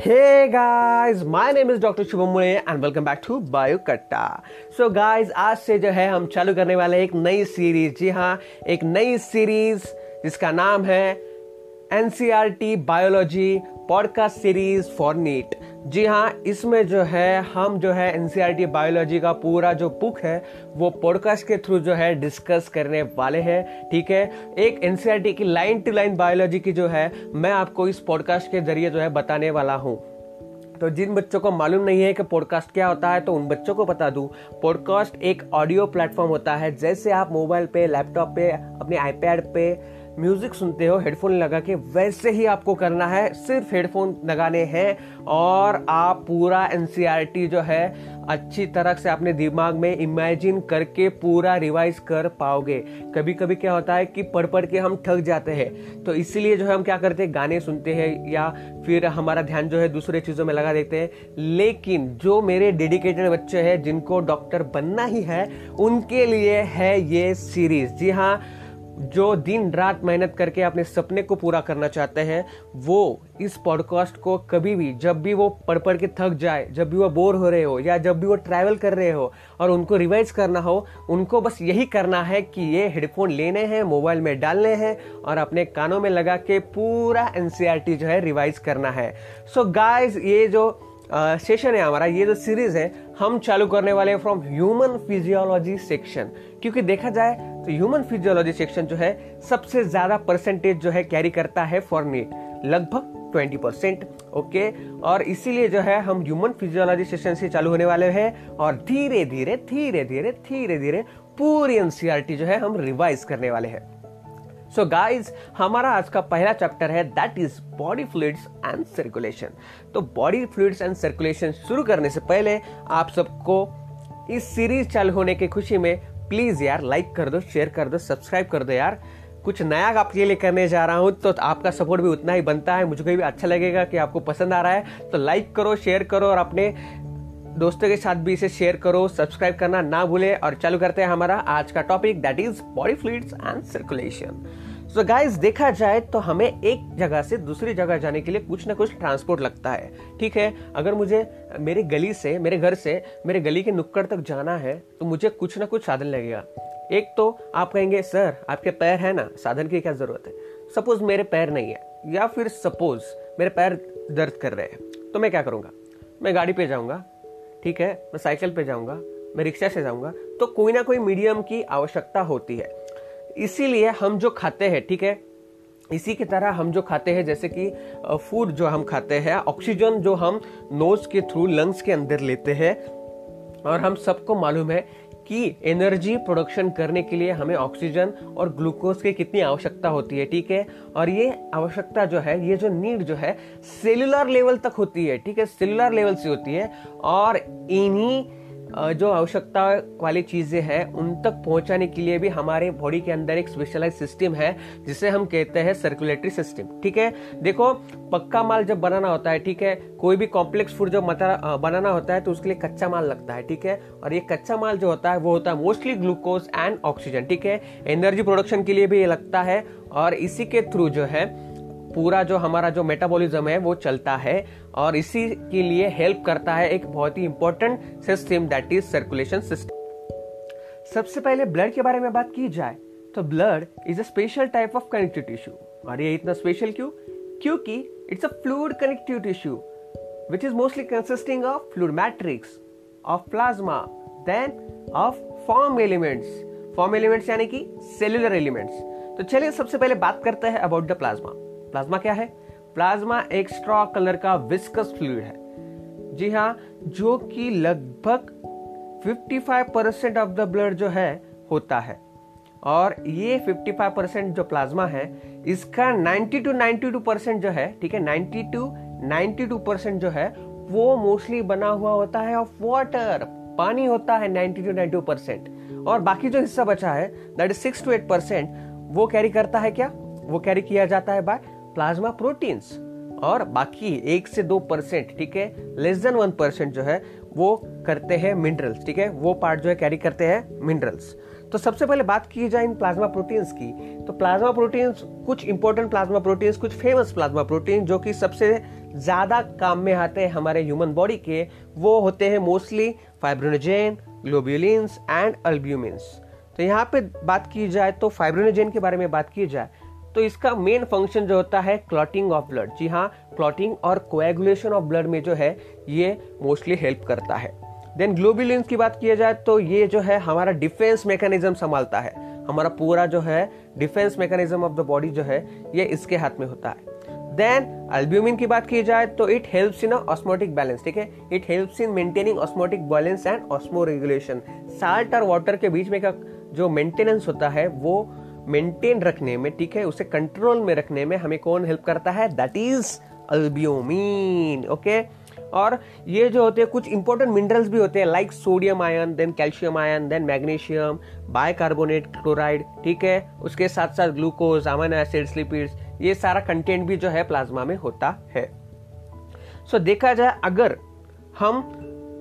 Hey guys, my name is Dr. Shubham Mure welcome back to Bio Katta so guys आज से जो है हम चालू करने वाले एक नई सीरीज़ जी हाँ एक नई सीरीज़ जिसका नाम है NCERT biology podcast series for NEET जी हाँ इसमें जो है, हम जो है एनसीआरटी बायोलॉजी का पूरा जो बुक है, वो पॉडकास्ट के थ्रू जो है डिस्कस करने वाले हैं, ठीक है? एक एनसीआरटी की लाइन टू लाइन बायोलॉजी की जो है, मैं आपको इस पॉडकास्ट के ज़रिए जो है बताने वाला हूँ। तो जिन बच्चों को मालूम नहीं है कि पॉडकास्ट क्या होता है तो उन बच्चों को बता दूँ। पॉडकास्ट एक ऑडियो प्लेटफॉर्म होता है, जैसे आप मोबाइल पे लैपटॉप पे, अपने आईपैड पे म्यूज़िक सुनते हो, हेडफोन लगा के वैसे ही आपको करना है, सिर्फ़ हेडफोन लगाने हैं और आप पूरा एनसीईआरटी जो है, अच्छी तरह से अपने दिमाग में इमेजिन करके पूरा रिवाइज कर पाओगे। कभी कभी क्या होता है कि पढ़ पढ़ के हम थक जाते हैं तो इसीलिए जो है हम क्या करते हैं, गाने सुनते हैं या फिर हमारा ध्यान जो है दूसरे चीज़ों में लगा देते हैं। लेकिन जो मेरे डेडिकेटेड बच्चे हैं, जिनको डॉक्टर बनना ही है, उनके लिए है ये सीरीज़ जी हाँ जो दिन रात मेहनत करके अपने सपने को पूरा करना चाहते हैं, वो इस पॉडकास्ट को कभी भी, जब भी वो पढ़ पढ़ के थक जाए, जब भी वो बोर हो रहे हो, या जब भी वो ट्रैवल कर रहे हो, और उनको रिवाइज करना हो, उनको बस यही करना है कि ये हेडफोन लेने हैं मोबाइल में डालने हैं, और अपने कानों में लगा के पूरा एनसीईआरटी जो है रिवाइज करना है। सो so गाइस ये जो सेशन है हमारा, ये जो सीरीज़ है, हम चालू करने वाले हैं फ्रॉम ह्यूमन फिजियोलॉजी सेक्शन क्योंकि देखा जाए तो ह्यूमन फिजियोलॉजी सेक्शन जो है, सबसे ज़्यादा परसेंटेज जो है कैरी करता है फॉर नीट लगभग ट्वेंटी परसेंट ओके और इसीलिए जो है, हम ह्यूमन फिजियोलॉजी सेशन से चालू होने वाले हैं, और धीरे धीरे धीरे धीरे धीरे धीरे पूरी एनसीआरटी जो है, हम रिवाइज करने वाले हैं। सो so गाइज़ हमारा आज का पहला चैप्टर है that is body fluids and circulation तो बॉडी फ्लूइड्स एंड सर्कुलेशन शुरू करने से पहले आप सबको इस सीरीज़ चालू होने की खुशी में प्लीज़ यार लाइक कर दो शेयर कर दो सब्सक्राइब कर दो यार। कुछ नया आपके लिए करने जा रहा हूँ तो आपका सपोर्ट भी उतना ही बनता है। मुझे भी अच्छा लगेगा कि आपको पसंद आ रहा है तो लाइक करो शेयर करो और अपने दोस्तों के साथ भी इसे शेयर करो सब्सक्राइब करना ना भूले और चालू करते हैं हमारा आज का topic that is body fluids and circulation so guys देखा जाए तो हमें एक जगह से दूसरी जगह जाने के लिए कुछ ना कुछ ट्रांसपोर्ट लगता है, ठीक है? अगर मुझे, मेरी गली से, मेरे घर से, मेरे गली के नुक्कड़ तक जाना है तो मुझे कुछ ना कुछ साधन लगेगा। एक तो आप कहेंगे, सर, आपके पैर है ना, साधन की क्या ज़रूरत है? सपोज़ मेरे पैर नहीं है, या फिर सपोज़ मेरे पैर दर्द कर रहे हैं तो मैं क्या करूँगा? मैं गाड़ी पे जाऊँगा ठीक है, मैं साइकिल पे जाऊँगा, मैं रिक्शा से जाऊँगा तो कोई ना कोई मीडियम की आवश्यकता होती है। इसीलिए हम जो खाते हैं, ठीक है, इसी की तरह हम जो खाते हैं, जैसे कि फ़ूड जो हम खाते हैं ऑक्सीजन जो हम नोज़ के थ्रू लंग्स के अंदर लेते हैं, और हम सबको मालूम है कि एनर्जी प्रोडक्शन करने के लिए हमें ऑक्सीजन और ग्लूकोज की कितनी आवश्यकता होती है, ठीक है? और ये आवश्यकता जो है, ये जो नीड जो है सेलुलर लेवल तक होती है, ठीक है? सेलुलर लेवल से होती है और इन्हीं जो आवश्यकता वाली चीज़ें हैं, उन तक पहुँचाने के लिए भी हमारे बॉडी के अंदर एक स्पेशलाइज सिस्टम है, जिसे हम कहते हैं सर्कुलेटरी सिस्टम ठीक है? देखो, पक्का माल जब बनाना होता है, ठीक है? कोई भी कॉम्प्लेक्स फ़ूड जब मता बनाना होता है तो उसके लिए कच्चा माल लगता है, ठीक है? और ये कच्चा माल जो होता है, वो होता है मोस्टली ग्लूकोज एंड ऑक्सीजन ठीक है? एनर्जी प्रोडक्शन के लिए भी ये लगता है, और इसी के थ्रू जो है पूरा जो हमारा जो मेटाबॉलिज्म है, वो चलता है और इसी के लिए हेल्प करता है एक बहुत ही important system that is circulation system सबसे पहले ब्लड के बारे में बात की जाए तो blood is a special type of connective tissue और ये इतना स्पेशल क्यों? क्योंकि it's a fluid connective tissue which is mostly consisting of fluid matrix of plasma then of form elements form elements यानी कि सेल्यूलर एलिमेंट्स तो चलिए सबसे पहले बात करते हैं अबाउट द प्लाज्मा प्लाज्मा क्या है? प्लाज्मा एक स्ट्रॉ कलर का विस्कस फ्लूइड है। जी हाँ जो कि लगभग 55 परसेंट ऑफ़ द ब्लड जो है, होता है। और ये 55 परसेंट जो प्लाज्मा है, इसका 90 टू 92 परसेंट जो है, ठीक है 90 टू 92 परसेंट जो है, वो मोस्टली बना हुआ होता है ऑफ़ वाटर पानी होता है 90 टू 92 परसेंट और बाकी जो हिस्सा बचा है that is six to eight percent वो कैरी करता है क्या? वो कैरी किया जाता है बाय प्लाज्मा प्रोटीन्स। और बाकी एक से दो परसेंट, ठीक है, लेस देन वन परसेंट जो है, वो करते हैं मिनरल्स, ठीक है, वो पार्ट जो है कैरी करते हैं मिनरल्स। तो सबसे पहले बात की जाए इन प्लाज्मा प्रोटीन्स की तो प्लाज्मा प्रोटीन्स, कुछ इंपॉर्टेंट प्लाज्मा प्रोटीन्स, कुछ फ़ेमस प्लाज्मा प्रोटीन जो कि सबसे ज़्यादा काम में आते हैं हमारे ह्यूमन बॉडी के, वो होते हैं मोस्टली फाइब्रोनोजेन ग्लोब्यूलिन्स एंड अल्ब्यूमिन्स तो यहाँ पे बात की जाए तो फाइब्रोनोजेन के बारे में बात की जाए तो इसका मेन फ़ंक्शन जो होता है क्लॉटिंग ऑफ़ ब्लड जी हाँ क्लॉटिंग और कोएगुलेशन ऑफ़ ब्लड में जो है, ये मोस्टली हेल्प करता है। देन ग्लोबुलिन्स की बात किया जाए तो ये जो है, हमारा डिफेंस मैकेनिज्म संभालता है। हमारा पूरा जो है defence mechanism of the body जो है, ये इसके हाथ में होता है। देन अल्ब्यूमिन की बात की जाए तो it helps in osmotic balance ठीक है? It helps in maintaining osmotic balance and osmoregulation salt और वाटर के बीच में का जो मेंटेनेंस होता है, वो मेंटेन रखने में ठीक है? उसे कंट्रोल में रखने में हमें कौन हेल्प करता है? दैट इज़ अल्ब्यूमिन ओके और ये जो होते हैं कुछ इंपॉर्टेंट मिनरल्स भी होते हैं like sodium ion then calcium ion then magnesium bicarbonate chloride ठीक है? उसके साथ साथ ग्लूकोज अमाइनो एसिड लिपिड्स ये सारा कंटेंट भी जो है प्लाज्मा में होता है। सो so, देखा जाए अगर हम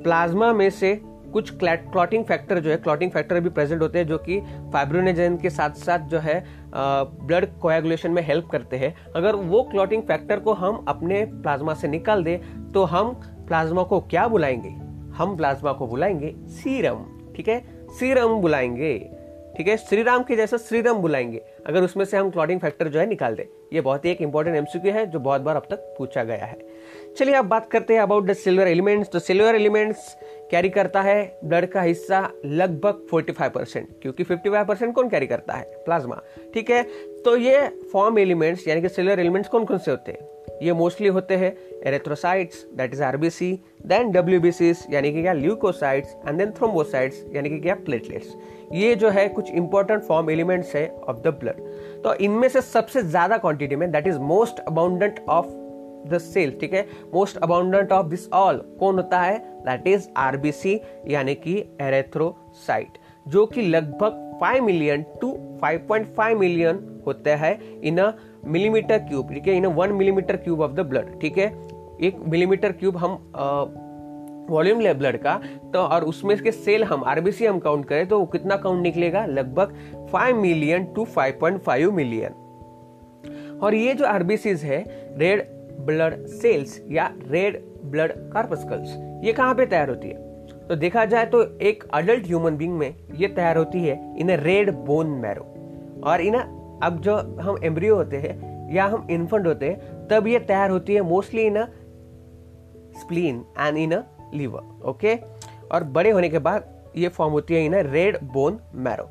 प्लाज्मा में से कुछ क्लॉटिंग फैक्टर जो है क्लॉटिंग फैक्टर भी प्रेजेंट होते हैं जो कि फाइब्रोनेजन के साथ साथ जो है ब्लड कोएगुलेशन में हेल्प करते हैं। अगर वो क्लॉटिंग फैक्टर को हम अपने प्लाज्मा से निकाल दें तो हम प्लाज्मा को क्या बुलाएँगे? हम प्लाज्मा को बुलाएँगे सीरम ठीक है? सीरम बुलाएँगे, ठीक है? श्री राम के जैसा श्रीराम बुलाएँगे, अगर उसमें से हम क्लॉटिंग फैक्टर जो है निकाल दे। ये बहुत ही एक इंपॉर्टेंट एमसीक्यू है, जो बहुत बार अब तक पूछा गया है। चलिए अब बात करते हैं अबाउट द सिल्वर एलिमेंट्स तो सिल्वर एलिमेंट्स कैरी करता है ब्लड का हिस्सा लगभग 45 परसेंट क्योंकि 55 परसेंट कौन कैरी करता है? प्लाज्मा ठीक है? तो ये फॉर्म एलिमेंट्स यानी कि सेलुलर एलिमेंट्स कौन कौन से होते हैं? ये मोस्टली होते हैं erythrocytes that is RBC then डब्ल्यूबीसीस यानी कि क्या? ल्यूकोसाइट्स एंड देन थ्रोम्बोसाइट्स यानी कि क्या? प्लेटलेट्स ये जो है कुछ इंपॉर्टेंट फॉर्म एलिमेंट्स है ऑफ़ द ब्लड तो इनमें से सबसे ज़्यादा क्वांटिटी में that is most abundant of the cell ठीक है? Most abundant of this all कौन होता है? दैट इज़ आरबीसी यानी कि एरेथ्रोसाइट जो कि लगभग 5 मिलियन टू 5.5 मिलियन होता है इन अ मिलीमीटर क्यूब ठीक है? In one millimetre cube of the blood ठीक है? एक मिलीमीटर क्यूब हम वॉल्यूम ले ब्लड का तो और उसमें के सेल हम आरबीसी हम काउंट करें तो कितना काउंट निकलेगा? लगभग 5 मिलियन टू 5.5 मिलियन और ये जो आरबीसीज है रेड ब्लड सेल्स या रेड ब्लड कार्पस्कल्स ये कहाँ पे तैयार होती है? तो देखा जाए तो एक अडल्ट ह्यूमन बींग में ये तैयार होती है इन रेड बोन मैरो और इन अब जो हम एम्ब्रियो होते हैं या हम इन्फेंट होते हैं, तब ये तैयार होती है mostly in spleen and in liver okay और बड़े होने के बाद ये फॉर्म होती है इन रेड बोन मैरो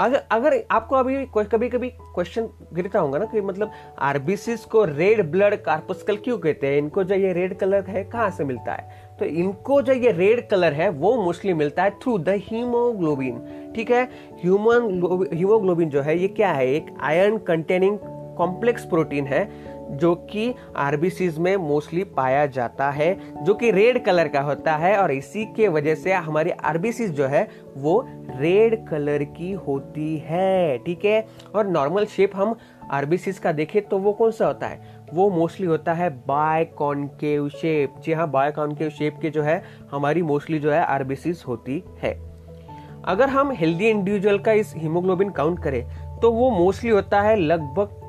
अगर अगर आपको अभी कभी कभी क्वेश्चन गिरता होगा ना कि मतलब आरबीसीस को रेड ब्लड कार्पस्कल क्यों कहते हैं? इनको जो ये रेड कलर है, कहाँ से मिलता है? तो इनको जो ये रेड कलर है, वो मोस्टली मिलता है थ्रू द हीमोग्लोबिन ठीक है? ह्यूमन हीमोग्लोबिन जो है, ये क्या है? एक आयरन कंटेनिंग कॉम्प्लेक्स प्रोटीन है जो कि आरबीसीज में मोस्टली पाया जाता है, जो कि रेड कलर का होता है और इसी के वजह से हमारी आरबीसीज जो है, वो रेड कलर की होती है, ठीक है? और नॉर्मल शेप हम आरबीसीज का देखें तो वो कौन सा होता है? वो मोस्टली होता है बाय कॉन्केव शेप जी हाँ बाय कॉन्केव शेप के जो है, हमारी मोस्टली जो है आरबीसीज होती है। अगर हम हेल्दी इंडिविजुअल का इस हीमोग्लोबिन काउंट करें तो वो मोस्टली होता है लगभग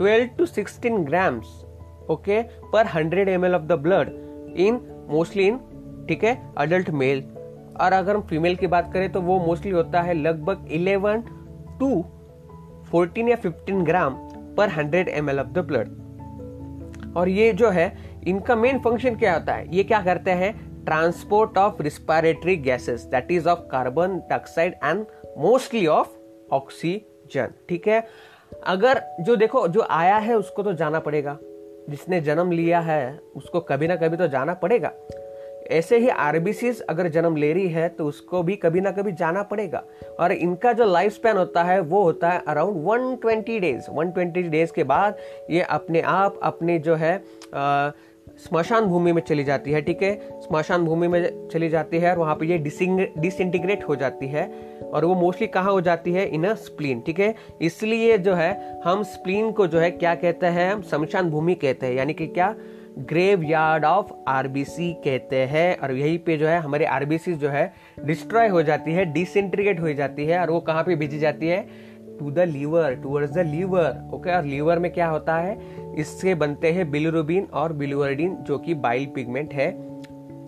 12 to 16 grams, okay, per 100 ml of the blood in, mostly in, ठीक है अडल्ट मेल और अगर हम फीमेल की बात करें तो वो मोस्टली होता है लगभग 11 टू 14 या 15 ग्राम पर 100 एम ऑफ़ द ब्लड और ये जो है, इनका मेन फ़ंक्शन क्या होता है? ये क्या करते हैं? Transport of respiratory gases that is of carbon dioxide and mostly of oxygen ठीक है? अगर जो देखो जो आया है उसको तो जाना पड़ेगा। जिसने जन्म लिया है उसको कभी ना कभी तो जाना पड़ेगा। ऐसे ही आरबीसी अगर जन्म ले रही है तो उसको भी कभी ना कभी जाना पड़ेगा। और इनका जो लाइफ स्पैन होता है वो होता है अराउंड 120 डेज़ 120 डेज़ के बाद ये अपने आप अपने जो है आ, स्मशान भूमि में चली जाती है, ठीक है? स्मशान भूमि में चली जाती है और वहाँ पे ये डिसइंटीग्रेट हो जाती है और वो मोस्टली कहाँ हो जाती है? इन स्प्लीन ठीक है? इसलिए जो है, हम स्प्लीन को जो है, क्या कहते हैं? हम शमशान भूमि कहते हैं, यानी कि क्या? ग्रेव यार्ड ऑफ़ आरबीसी कहते हैं और यही पे जो है, हमारे आरबीसी जो है डिस्ट्रॉय हो जाती है डिसइंटीग्रेट हो जाती है और वो कहाँ पे भेजी जाती है? To the liver towards the liver okay और लीवर में क्या होता है? इससे बनते हैं बिलुरुबिन और बिलुवर्डिन जो कि बाइल पिगमेंट है।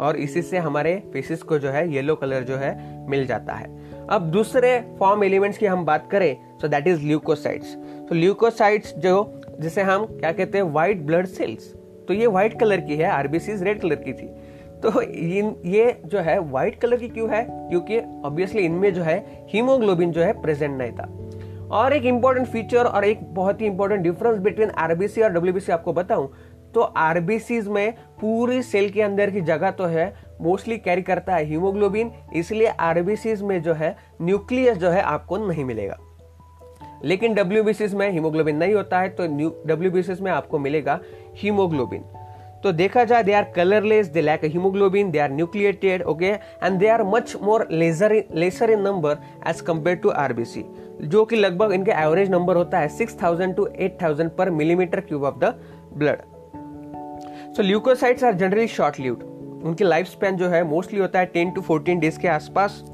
और इसी से हमारे फेसिस को जो है येलो कलर जो है, मिल जाता है। अब दूसरे फॉर्म एलिमेंट्स की हम बात करें सो दैट इज़ ल्यूकोसाइट्स तो ल्यूकोसाइट्स जो, जिसे हम क्या कहते हैं व्हाइट ब्लड सेल्स तो ये व्हाइट कलर की है आरबीसी रेड कलर की थी। तो इन, ये जो है व्हाइट कलर की क्यों है? क्योंकि ऑब्वियसली इनमें जो है हीमोग्लोबिन जो है प्रेजेंट नहीं था। और एक इंपॉर्टेंट फीचर और एक बहुत ही इंपॉर्टेंट डिफरेंस बिटवीन आरबीसी और डब्ल्यूबीसी आपको बताऊँ तो आरबीसीज में पूरी सेल के अंदर की जगह तो है मोस्टली कैरी करता है हीमोग्लोबिन इसलिए आरबीसीज में जो है न्यूक्लियस जो है आपको नहीं मिलेगा। लेकिन डब्ल्यू में हीमोग्लोबिन नहीं होता है तो डब्ल्यू में आपको मिलेगा हीमोग्लोबिन तो देखा जाए they are colourless they lack haemoglobin they are nucleated okay and they are much more larger lesser in number as compare to RBC जो कि लगभग इनके एवरेज नंबर होता है 6000 to 8000 per millimetre cube of the blood so leukocytes are generally short lived उनकी life span जो है mostly होता है 10 टू 14 डेज़ के आसपास।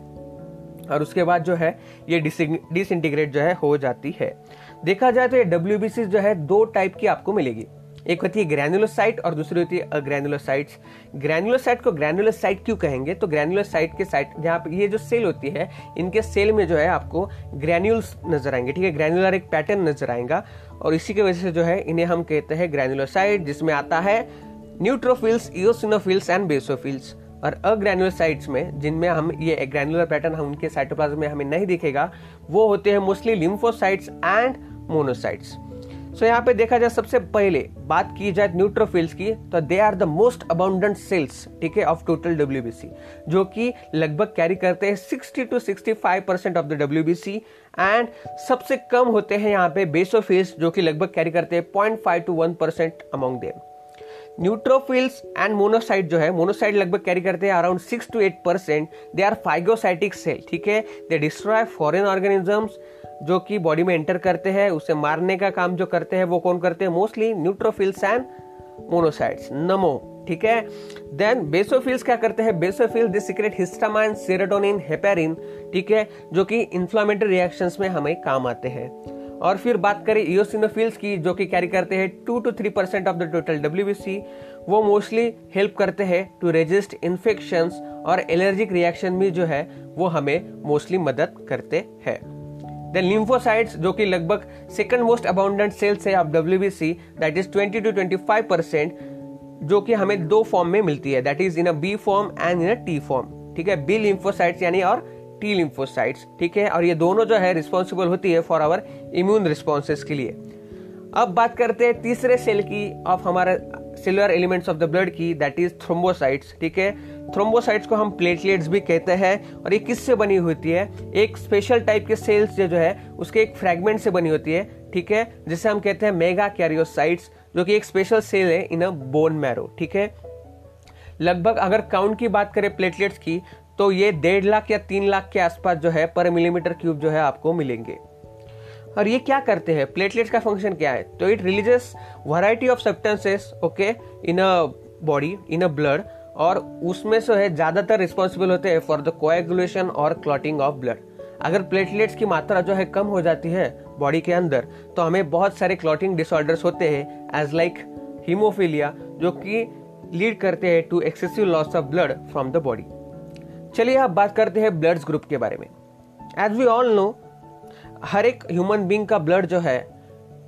और उसके बाद जो है, ये डिसइंटीग्रेट जो है हो जाती है। देखा जाए तो ये डब्ल्यू जो है दो टाइप की आपको मिलेगी। एक होती है ग्रैनुलोसाइट और दूसरी होती है अग्रैनुलोसाइट्स ग्रैनुलोसाइट को ग्रैनुलोसाइट क्यों कहेंगे? तो ग्रैनुलोसाइट के साइट जहाँ ये जो सेल होती है, इनके सेल में जो है आपको ग्रैन्यूल्स नज़र आएँगे, ठीक है? ग्रैनुलर एक पैटर्न नज़र आएगा और इसी की वजह से जो है, इन्हें हम कहते हैं ग्रैनुलोसाइट जिसमें आता है न्यूट्रोफिल्स इोसिनोफिल्स एंड बेसोफिल्स और अग्रैनुलोसाइट्स में, जिनमें हम ये ग्रैनुलर पैटर्न हम उनके साइटोप्लाज्म में हमें नहीं दिखेगा, वो होते हैं mostly lymphocytes and monocytes so यहाँ पे देखा जाए सबसे पहले, बात की जाए न्यूट्रोफिल्स की तो they are the most abundant cells ठीक है ऑफ़ टोटल डब्ल्यूबीसी जो कि लगभग कैरी करते हैं 60 to 65 percent of the WBC and सबसे कम होते हैं यहाँ पे बेसोफिल्स जो कि लगभग कैरी करते हैं 0.5 to 1 percent among them neutrophils and monocyte जो है मोनोसाइट लगभग कैरी करते हैं around six to eight percent they are phagocytic cell ठीक है? दे डिस्ट्रॉय फॉरेन ऑर्गेनिजम्स जो कि बॉडी में एंटर करते हैं, उसे मारने का काम जो करते हैं वो कौन करते हैं? मोस्टली न्यूट्रोफिल्स एंड मोनोसाइट्स नमो, ठीक है? देन बेसोफिल्स क्या करते हैं? Basophil this secrete histamine serotonin heparin ठीक है? जो कि इंफ्लामेटरी रिएक्शंस में हमें काम आते हैं। और फिर बात करें इोसिनोफिल्स की, जो कि कैरी करते हैं to two three percent of the total WBC वो मोस्टली हेल्प करते हैं टू रेजिस्ट इन्फेक्शन और एलर्जिक रिएक्शन में जो है, वो हमें मोस्टली मदद करते हैं। देन लिम्फोसाइट्स जो कि लगभग सेकंड मोस्ट अबाउंडेंट सेल्स है of WBC that is 20 to 25 percent जो कि हमें दो फॉर्म में मिलती है that is in a B form and in a T form ठीक है? बी लिम्फोसाइट्स यानी और टी लिम्फोसाइट्स ठीक है? और ये दोनों जो है रिस्पॉन्सिबल होती है फॉर आवर इम्यून रिस्पॉन्सेस के लिए। अब बात करते हैं तीसरे सेल की ऑफ़ हमारा cellular elements of the blood की दैट इज़ थ्रोम्बोसाइट्स ठीक है? थ्रोम्बोसाइट्स को हम प्लेटलेट्स भी कहते हैं, और ये किससे बनी होती है? एक स्पेशल टाइप के सेल्स जो है, उसके एक फ्रेगमेंट से बनी होती है, ठीक है? जिसे हम कहते हैं मेगा कैरियोसाइट्स जो कि एक स्पेशल सेल है इन अ बोन मैरो ठीक है? लगभग अगर काउंट की बात करें प्लेटलेट्स की तो ये डेढ़ लाख या तीन लाख के आसपास जो है पर मिलीमीटर क्यूब जो है आपको मिलेंगे। और ये क्या करते हैं? प्लेटलेट्स का फ़ंक्शन क्या है? तो it releases variety of substances okay in a body in a blood और उसमें से है, ज़्यादातर रिस्पॉन्सिबल होते हैं फॉर द कोएगुलेशन और क्लॉटिंग ऑफ़ ब्लड अगर प्लेटलेट्स की मात्रा जो है कम हो जाती है बॉडी के अंदर तो हमें बहुत सारे क्लॉटिंग डिसऑर्डर्स होते हैं एज लाइक हीमोफीलिया जो कि लीड करते हैं to excessive loss of blood from the body चलिए अब बात करते हैं ब्लड्स ग्रुप के बारे में. एज वी ऑल नो हर एक ह्यूमन बींग का ब्लड जो है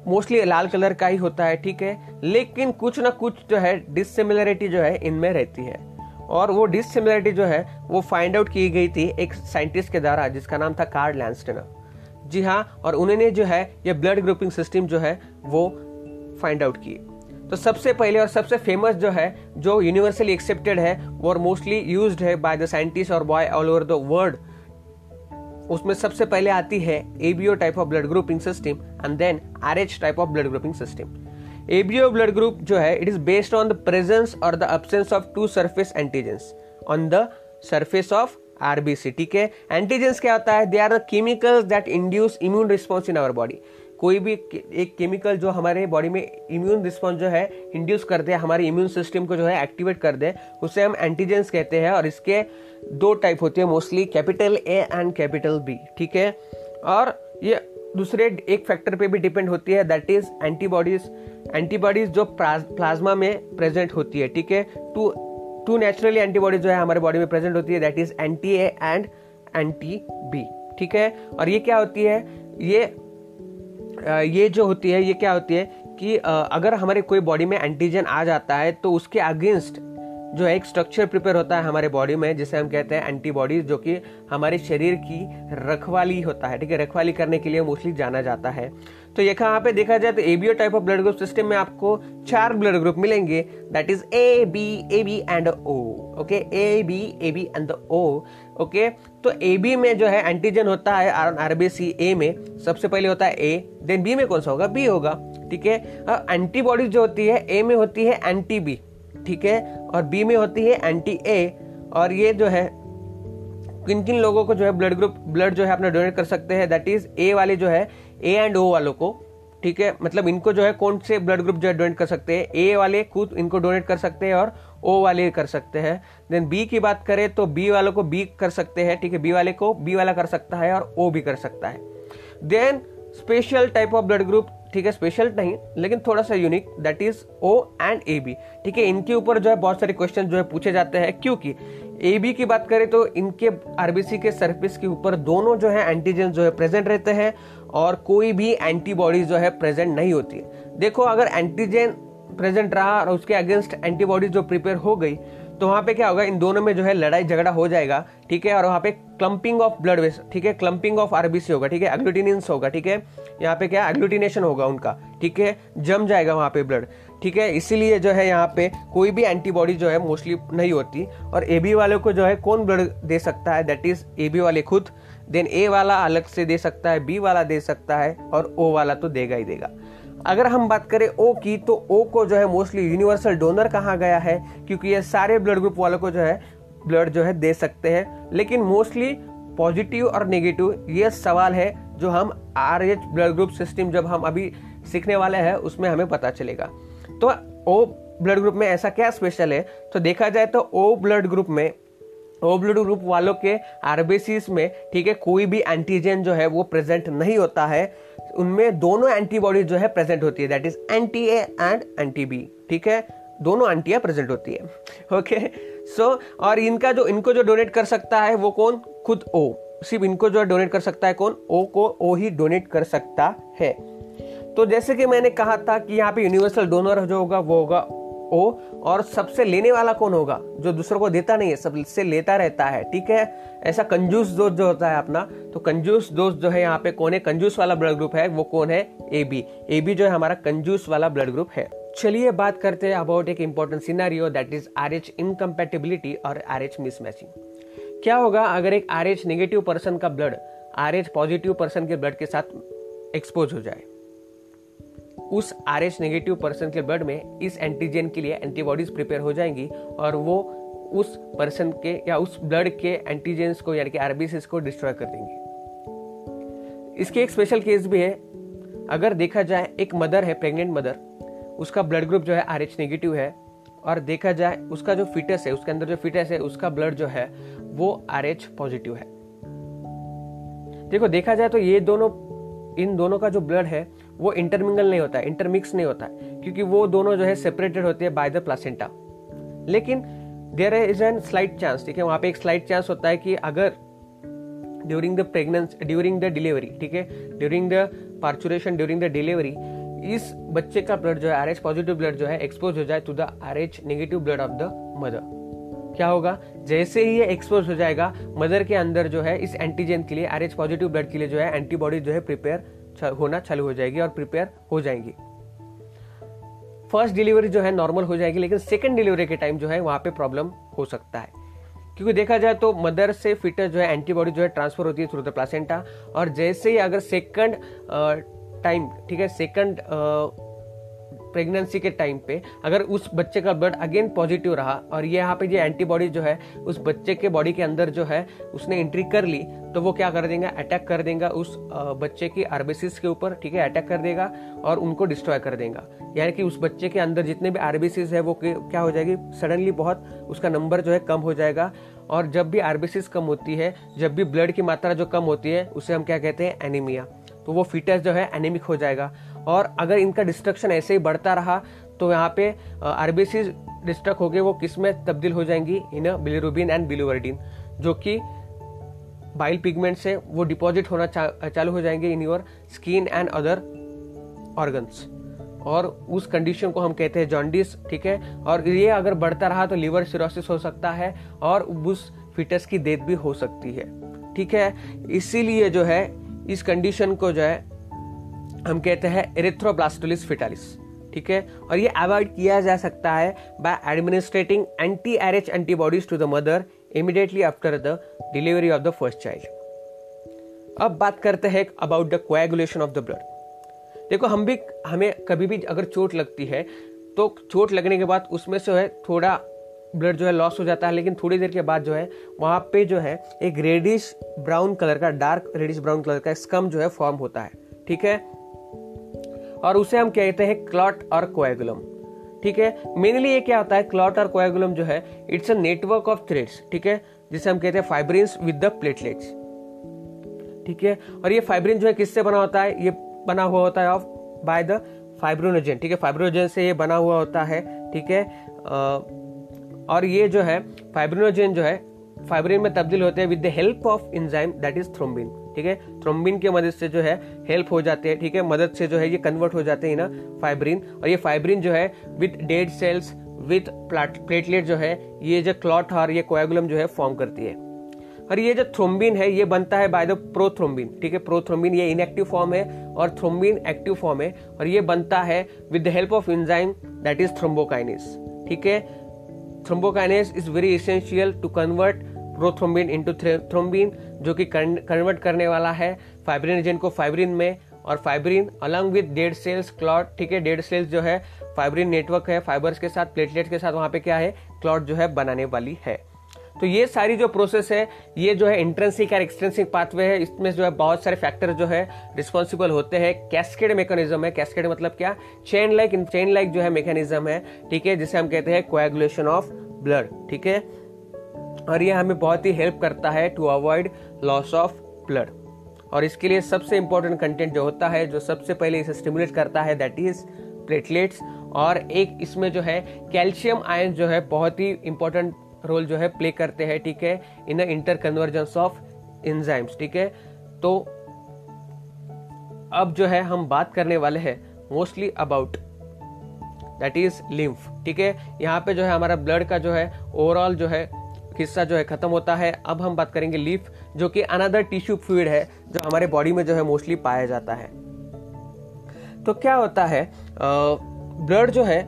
मोस्टली लाल कलर का ही होता है, ठीक है? लेकिन कुछ ना कुछ जो है डिसिमिलरिटी जो है, इनमें रहती है। और वो डिसिमिलरिटी जो है, वो फाइंड आउट की गई थी एक साइंटिस्ट के द्वारा, जिसका नाम था कार्ड लैंसटनर। जी हाँ और उन्होंने जो है, ये ब्लड ग्रुपिंग सिस्टम जो है, वो फाइंड आउट की। तो सबसे पहले और सबसे फ़ेमस जो है, जो यूनिवर्सली एक्सेप्टेड है, वो मोस्टली यूज्ड है बाय द साइंटिस्ट और by all over the world उसमें सबसे पहले आती है ABO type of blood grouping system and then R H type of blood grouping system ABO blood group जो है it is based on the presence और the absence of two surface antigens on the surface of RBC ठीक है antigens क्या होता है? They are the chemicals that induce immune response in our body कोई भी एक केमिकल जो हमारे बॉडी में इम्यून रिस्पॉन्स जो है इंड्यूस कर दे, हमारे इम्यून सिस्टम को जो है एक्टिवेट कर दे, उसे हम एंटीजेंस कहते हैं और इसके दो टाइप होते हैं mostly capital A and capital B ठीक है? और ये दूसरे एक फैक्टर पे भी डिपेंड होती है दैट इज़ एंटीबॉडीज एंटीबॉडीज जो प्लाज्मा में प्रेजेंट होती है, ठीक है? टू टू नेचुरली एंटीबॉडीज जो है हमारे बॉडी में प्रेजेंट होती है that is anti A and anti B ठीक है? और ये क्या होती है? ये ये जो होती है, ये क्या होती है कि अगर हमारे कोई बॉडी में एंटीजन आ जाता है तो उसके अगेंस्ट जो है एक स्ट्रक्चर प्रिपेयर होता है हमारे बॉडी में, जिसे हम कहते हैं एंटीबॉडीज जो कि हमारे शरीर की रखवाली होता है, ठीक है? रखवाली करने के लिए मोस्टली जाना जाता है। तो ये यहाँ पे देखा जाए तो ABO type of blood group system में आपको चार ब्लड ग्रुप मिलेंगे। That is A B AB and O okay A B AB and O okay तो ए बी में जो है एंटीजन होता है आरबीसी ए में। सबसे पहले होता है ए देन बी में कौन सा होगा? बी होगा, ठीक है? एंटीबॉडीज जो होती है ए में होती है एंटी बी ठीक है? और बी में होती है एंटी ए और ये जो है, किन किन लोगों को जो है ब्लड ग्रुप ब्लड जो है अपना डोनेट कर सकते हैं? दैट इज़ ए वाले जो है ए एंड ओ वालों को, ठीक है? मतलब इनको जो है कौन से ब्लड ग्रुप जो है डोनेट कर सकते हैं? ए वाले खुद इनको डोनेट कर सकते हैं और ओ वाले कर सकते हैं। देन बी की बात करें तो बी वालों को बी कर सकते हैं, ठीक है? बी वाले को बी वाला कर सकता है और ओ भी कर सकता है। Then special type of blood group ठीक है स्पेशल नहीं, लेकिन थोड़ा सा unique that is O and AB ठीक है, इनके ऊपर जो है बहुत सारे क्वेश्चन जो है पूछे जाते हैं, क्योंकि ए बी की बात करें तो इनके आरबीसी के सर्फिस के ऊपर दोनों जो है एंटीजन जो है प्रेजेंट रहते हैं, और कोई भी एंटीबॉडीज जो है प्रेजेंट नहीं होती। है देखो, अगर एंटीजन प्रेजेंट रहा और उसके अगेंस्ट एंटीबॉडीज जो प्रिपेयर हो गई तो वहाँ पे क्या होगा, इन दोनों में जो है लड़ाई झगड़ा हो जाएगा, ठीक है? और वहाँ पे क्लम्पिंग ऑफ़ ब्लड वेस ठीक है? क्लम्पिंग ऑफ़ आरबीसी होगा, ठीक है? एग्लूटिनेंस होगा, ठीक है? यहाँ पे क्या? एग्लूटिनेशन होगा उनका, ठीक है? जम जाएगा वहाँ पे ब्लड ठीक है? इसीलिए जो है यहाँ पे कोई भी एंटीबॉडी जो है मोस्टली नहीं होती। और ए बी वाले को जो है कौन ब्लड दे सकता है? दैट इज़ ए बी वाले खुद। देन ए वाला अलग से दे सकता है बी वाला दे सकता है, और ओ वाला तो देगा ही देगा। अगर हम बात करें ओ की तो ओ को जो है मोस्टली यूनिवर्सल डोनर कहा गया है, क्योंकि ये सारे ब्लड ग्रुप वालों को जो है ब्लड जो है दे सकते हैं। लेकिन मोस्टली पॉजिटिव और नेगेटिव ये सवाल है जो हम R H blood group system जब हम अभी सीखने वाले हैं, उसमें हमें पता चलेगा। तो ओ ब्लड ग्रुप में ऐसा क्या स्पेशल है? तो देखा जाए तो ओ ब्लड ग्रुप में, ओ ब्लड ग्रुप वालों के आरबीसीस में, ठीक है, कोई भी एंटीजन जो है वो प्रेजेंट नहीं होता है। उनमें दोनों एंटीबॉडीज जो है प्रेजेंट होती है that is anti A and anti B ठीक है? दोनों एंटिया प्रेजेंट होती है ओके सो और इनका जो, इनको जो डोनेट कर सकता है वो कौन? खुद ओ। सिर्फ़ इनको जो डोनेट कर सकता है कौन? ओ को ओ ही डोनेट कर सकता है। तो जैसे कि मैंने कहा था कि यहाँ पे यूनिवर्सल डोनर जो होगा, वो होगा ओ और सबसे लेने वाला कौन होगा, जो दूसरों को देता नहीं है, सबसे लेता रहता है, ठीक है? ऐसा कंजूस दोस्त जो होता है अपना तो कंजूस दोस्त जो है यहाँ पे कौन है? कंजूस वाला ब्लड ग्रुप है, वो कौन है? ए बी ए बी जो है हमारा कंजूस वाला ब्लड ग्रुप है। चलिए बात करते हैं अबाउट एक important scenario that is R H incompatibility और आर एच मिसमैचिंग क्या होगा अगर एक आर एच नेगेटिव पर्सन का blood R H positive person के ब्लड के साथ एक्सपोज हो जाए? उस आर एच नेगेटिव पर्सन के ब्लड में इस एंटीजन के लिए एंटीबॉडीज प्रिपेयर हो जाएँगी और वो उस पर्सन के या उस ब्लड के एंटीजेंस को, यानी कि आरबीसीस को डिस्ट्रॉय कर देंगे। इसके एक स्पेशल केस भी है। अगर देखा जाए, एक मदर है प्रेग्नेंट मदर उसका ब्लड ग्रुप जो है आर एच नेगेटिव है और देखा जाए, उसका जो फिटस है, उसके अंदर जो फिटस है, उसका ब्लड जो है, वो आर एच पॉजिटिव है। देखो, देखा जाए तो ये दोनों, इन दोनों का जो ब्लड है वो इंटरमिंगल नहीं होता है इंटरमिक्स नहीं होता है, क्योंकि वो दोनों जो है सेपरेटेड होते हैं बाय द प्लासेंटा लेकिन there is an slight chance ठीक है? वहाँ पे एक स्लाइट चांस होता है कि अगर during the pregnancy during the delivery ठीक है? During the parturition during the delivery इस बच्चे का ब्लड जो है आर एच पॉजिटिव ब्लड जो है एक्सपोज हो जाए to the R H negative blood of the mother क्या होगा? जैसे ही ये एक्सपोज हो जाएगा मदर के अंदर जो है, इस एंटीजन के लिए आर एच पॉजिटिव ब्लड के लिए जो है एंटीबॉडी जो है प्रिपेयर होना चालू हो जाएगी और प्रिपेयर हो जाएँगी। फ़र्स्ट डिलीवरी जो है नॉर्मल हो जाएगी, लेकिन सेकेंड डिलीवरी के टाइम जो है वहाँ पे प्रॉब्लम हो सकता है। क्योंकि देखा जाए तो मदर से फिटर जो है एंटीबॉडी जो है ट्रांसफ़र होती है थ्रू द प्लासेंटा और जैसे ही अगर सेकंड टाइम ठीक है सेकंड प्रेगनेंसी के टाइम पे, अगर उस बच्चे का ब्लड अगेन पॉजिटिव रहा, और ये यहाँ पे जो एंटीबॉडी जो है, उस बच्चे के बॉडी के अंदर जो है, उसने एंट्री कर ली तो वो क्या कर देगा? अटैक कर देगा उस बच्चे की आरबीसीस के ऊपर, ठीक है? अटैक कर देगा और उनको डिस्ट्रॉय कर देगा। यानी कि उस बच्चे के अंदर जितने भी आरबीसीस है, वो क्या हो जाएगी? सडनली बहुत उसका नंबर जो है कम हो जाएगा। और जब भी आरबीसीस कम होती है, जब भी ब्लड की मात्रा जो कम होती है, उसे हम क्या कहते हैं? एनीमिया तो वो फीटस जो है एनेमिक हो जाएगा। और अगर इनका डिस्ट्रक्शन ऐसे ही बढ़ता रहा तो यहाँ पे आरबीसी डिस्ट्रक्ट गए वो किसमें तब्दील हो जाएँगी? इन बिलीरुबिन एंड बिलीवर्डिन जो कि बाइल पिगमेंट से वो डिपॉजिट होना चा, चालू हो जाएँगे in your skin and other organs और उस कंडीशन को हम कहते हैं जॉन्डिस ठीक है? और ये अगर बढ़ता रहा तो लीवर सिरोसिस हो सकता है और उस फिटस की डेथ भी हो सकती है ठीक है? इसीलिए जो है इस कंडीशन को जो है हम कहते हैं एरिथ्रोब्लास्टोलिस फिटालिस ठीक है? और ये अवॉइड किया जा सकता है by administrating anti R H antibodies to the mother immediately after the delivery of the first child अब बात करते हैं about the coagulation of the blood देखो, हम भी, हमें कभी भी अगर चोट लगती है तो चोट लगने के बाद उसमें से है थोड़ा ब्लड जो है लॉस हो जाता है, लेकिन थोड़ी देर के बाद जो है, वहाँ पे जो है एक रेडिश ब्राउन कलर का डार्क रेडिश ब्राउन कलर का स्कम जो है फॉर्म होता है, ठीक है? और उसे हम कहते हैं क्लॉट और कोएगुलम। ठीक है? मेनली ये क्या होता है? क्लॉट और कोएगुलम जो है it's a network of threads ठीक है? जिसे हम कहते हैं फाइब्रिन्स विद द प्लेटलेट्स ठीक है? और ये फाइब्रिन जो है, किससे बना होता है? ये बना हुआ होता है ऑफ़ बाय द फाइब्रोनोजन ठीक है? फाइब्रोजन से ये बना हुआ होता है, ठीक है? और ये जो है फाइब्रोनोजन जो है फाइब्रिन में तब्दील होते हैं with the help of enzyme that is thrombin ठीक है? थ्रोम्बिन की मदद से जो है हेल्प हो जाते हैं, ठीक है? मदद से जो है ये कन्वर्ट हो जाते हैं ना फाइब्रिन और ये फाइब्रिन जो है with dead cells with platelet जो है, ये जो क्लॉट और ये कोएगुलम जो है फॉर्म करती है। और ये जो थ्रोम्बिन है, ये बनता है बाय द प्रोथ्रोम्बिन ठीक है? प्रोथ्रोम्बिन ये इनएक्टिव फॉर्म है और थ्रोम्बिन एक्टिव फॉर्म है और ये बनता है with the help of enzyme that is thrombokinase ठीक है? Thrombokinase is very essential to convert prothrombin into thrombin जो कि कन्वर्ट करने वाला है फाइब्रिनोजन को फाइब्रिन में, और fibrin along with dead cells clot ठीक है डेड सेल्स जो है फाइब्रिन नेटवर्क है फाइबर्स के साथ प्लेटलेट्स के साथ, वहाँ पे क्या है क्लॉट जो है बनाने वाली है। तो ये सारी जो प्रोसेस है, ये जो है इंट्रेंसिक और एक्सटेंसिक पाथवे है, इसमें जो है बहुत सारे फैक्टर जो है रिस्पॉन्सिबल होते हैं। कैस्केड मैकेनिज्म है कैस्केड मतलब क्या? चेन लाइक चेन लाइक जो है मैकेनिज्म है, ठीक है, जिसे हम कहते हैं कोएगुलेशन ऑफ़ ब्लड ठीक है? और ये हमें बहुत ही हेल्प करता है to avoid loss of blood और इसके लिए सबसे इंपॉर्टेंट कंटेंट जो होता है, जो सबसे पहले इसे स्टिमुलेट करता है दैट इज़ प्लेटलेट्स और एक इसमें जो है कैल्शियम आयन जो है, बहुत ही इंपॉर्टेंट रोल जो है प्ले करते हैं, ठीक है in inter convergence of enzymes ठीक है. तो अब जो है, हम बात करने वाले हैं mostly about that is lymph ठीक है. यहाँ पे जो है, हमारा ब्लड का जो है ओवरऑल जो है हिस्सा जो है खत्म होता है। अब हम बात करेंगे लीफ, जो कि अनदर टिश्यू फ्लूड है, जो हमारे बॉडी में जो है मोस्टली पाया जाता है। तो क्या होता है ब्लड जो है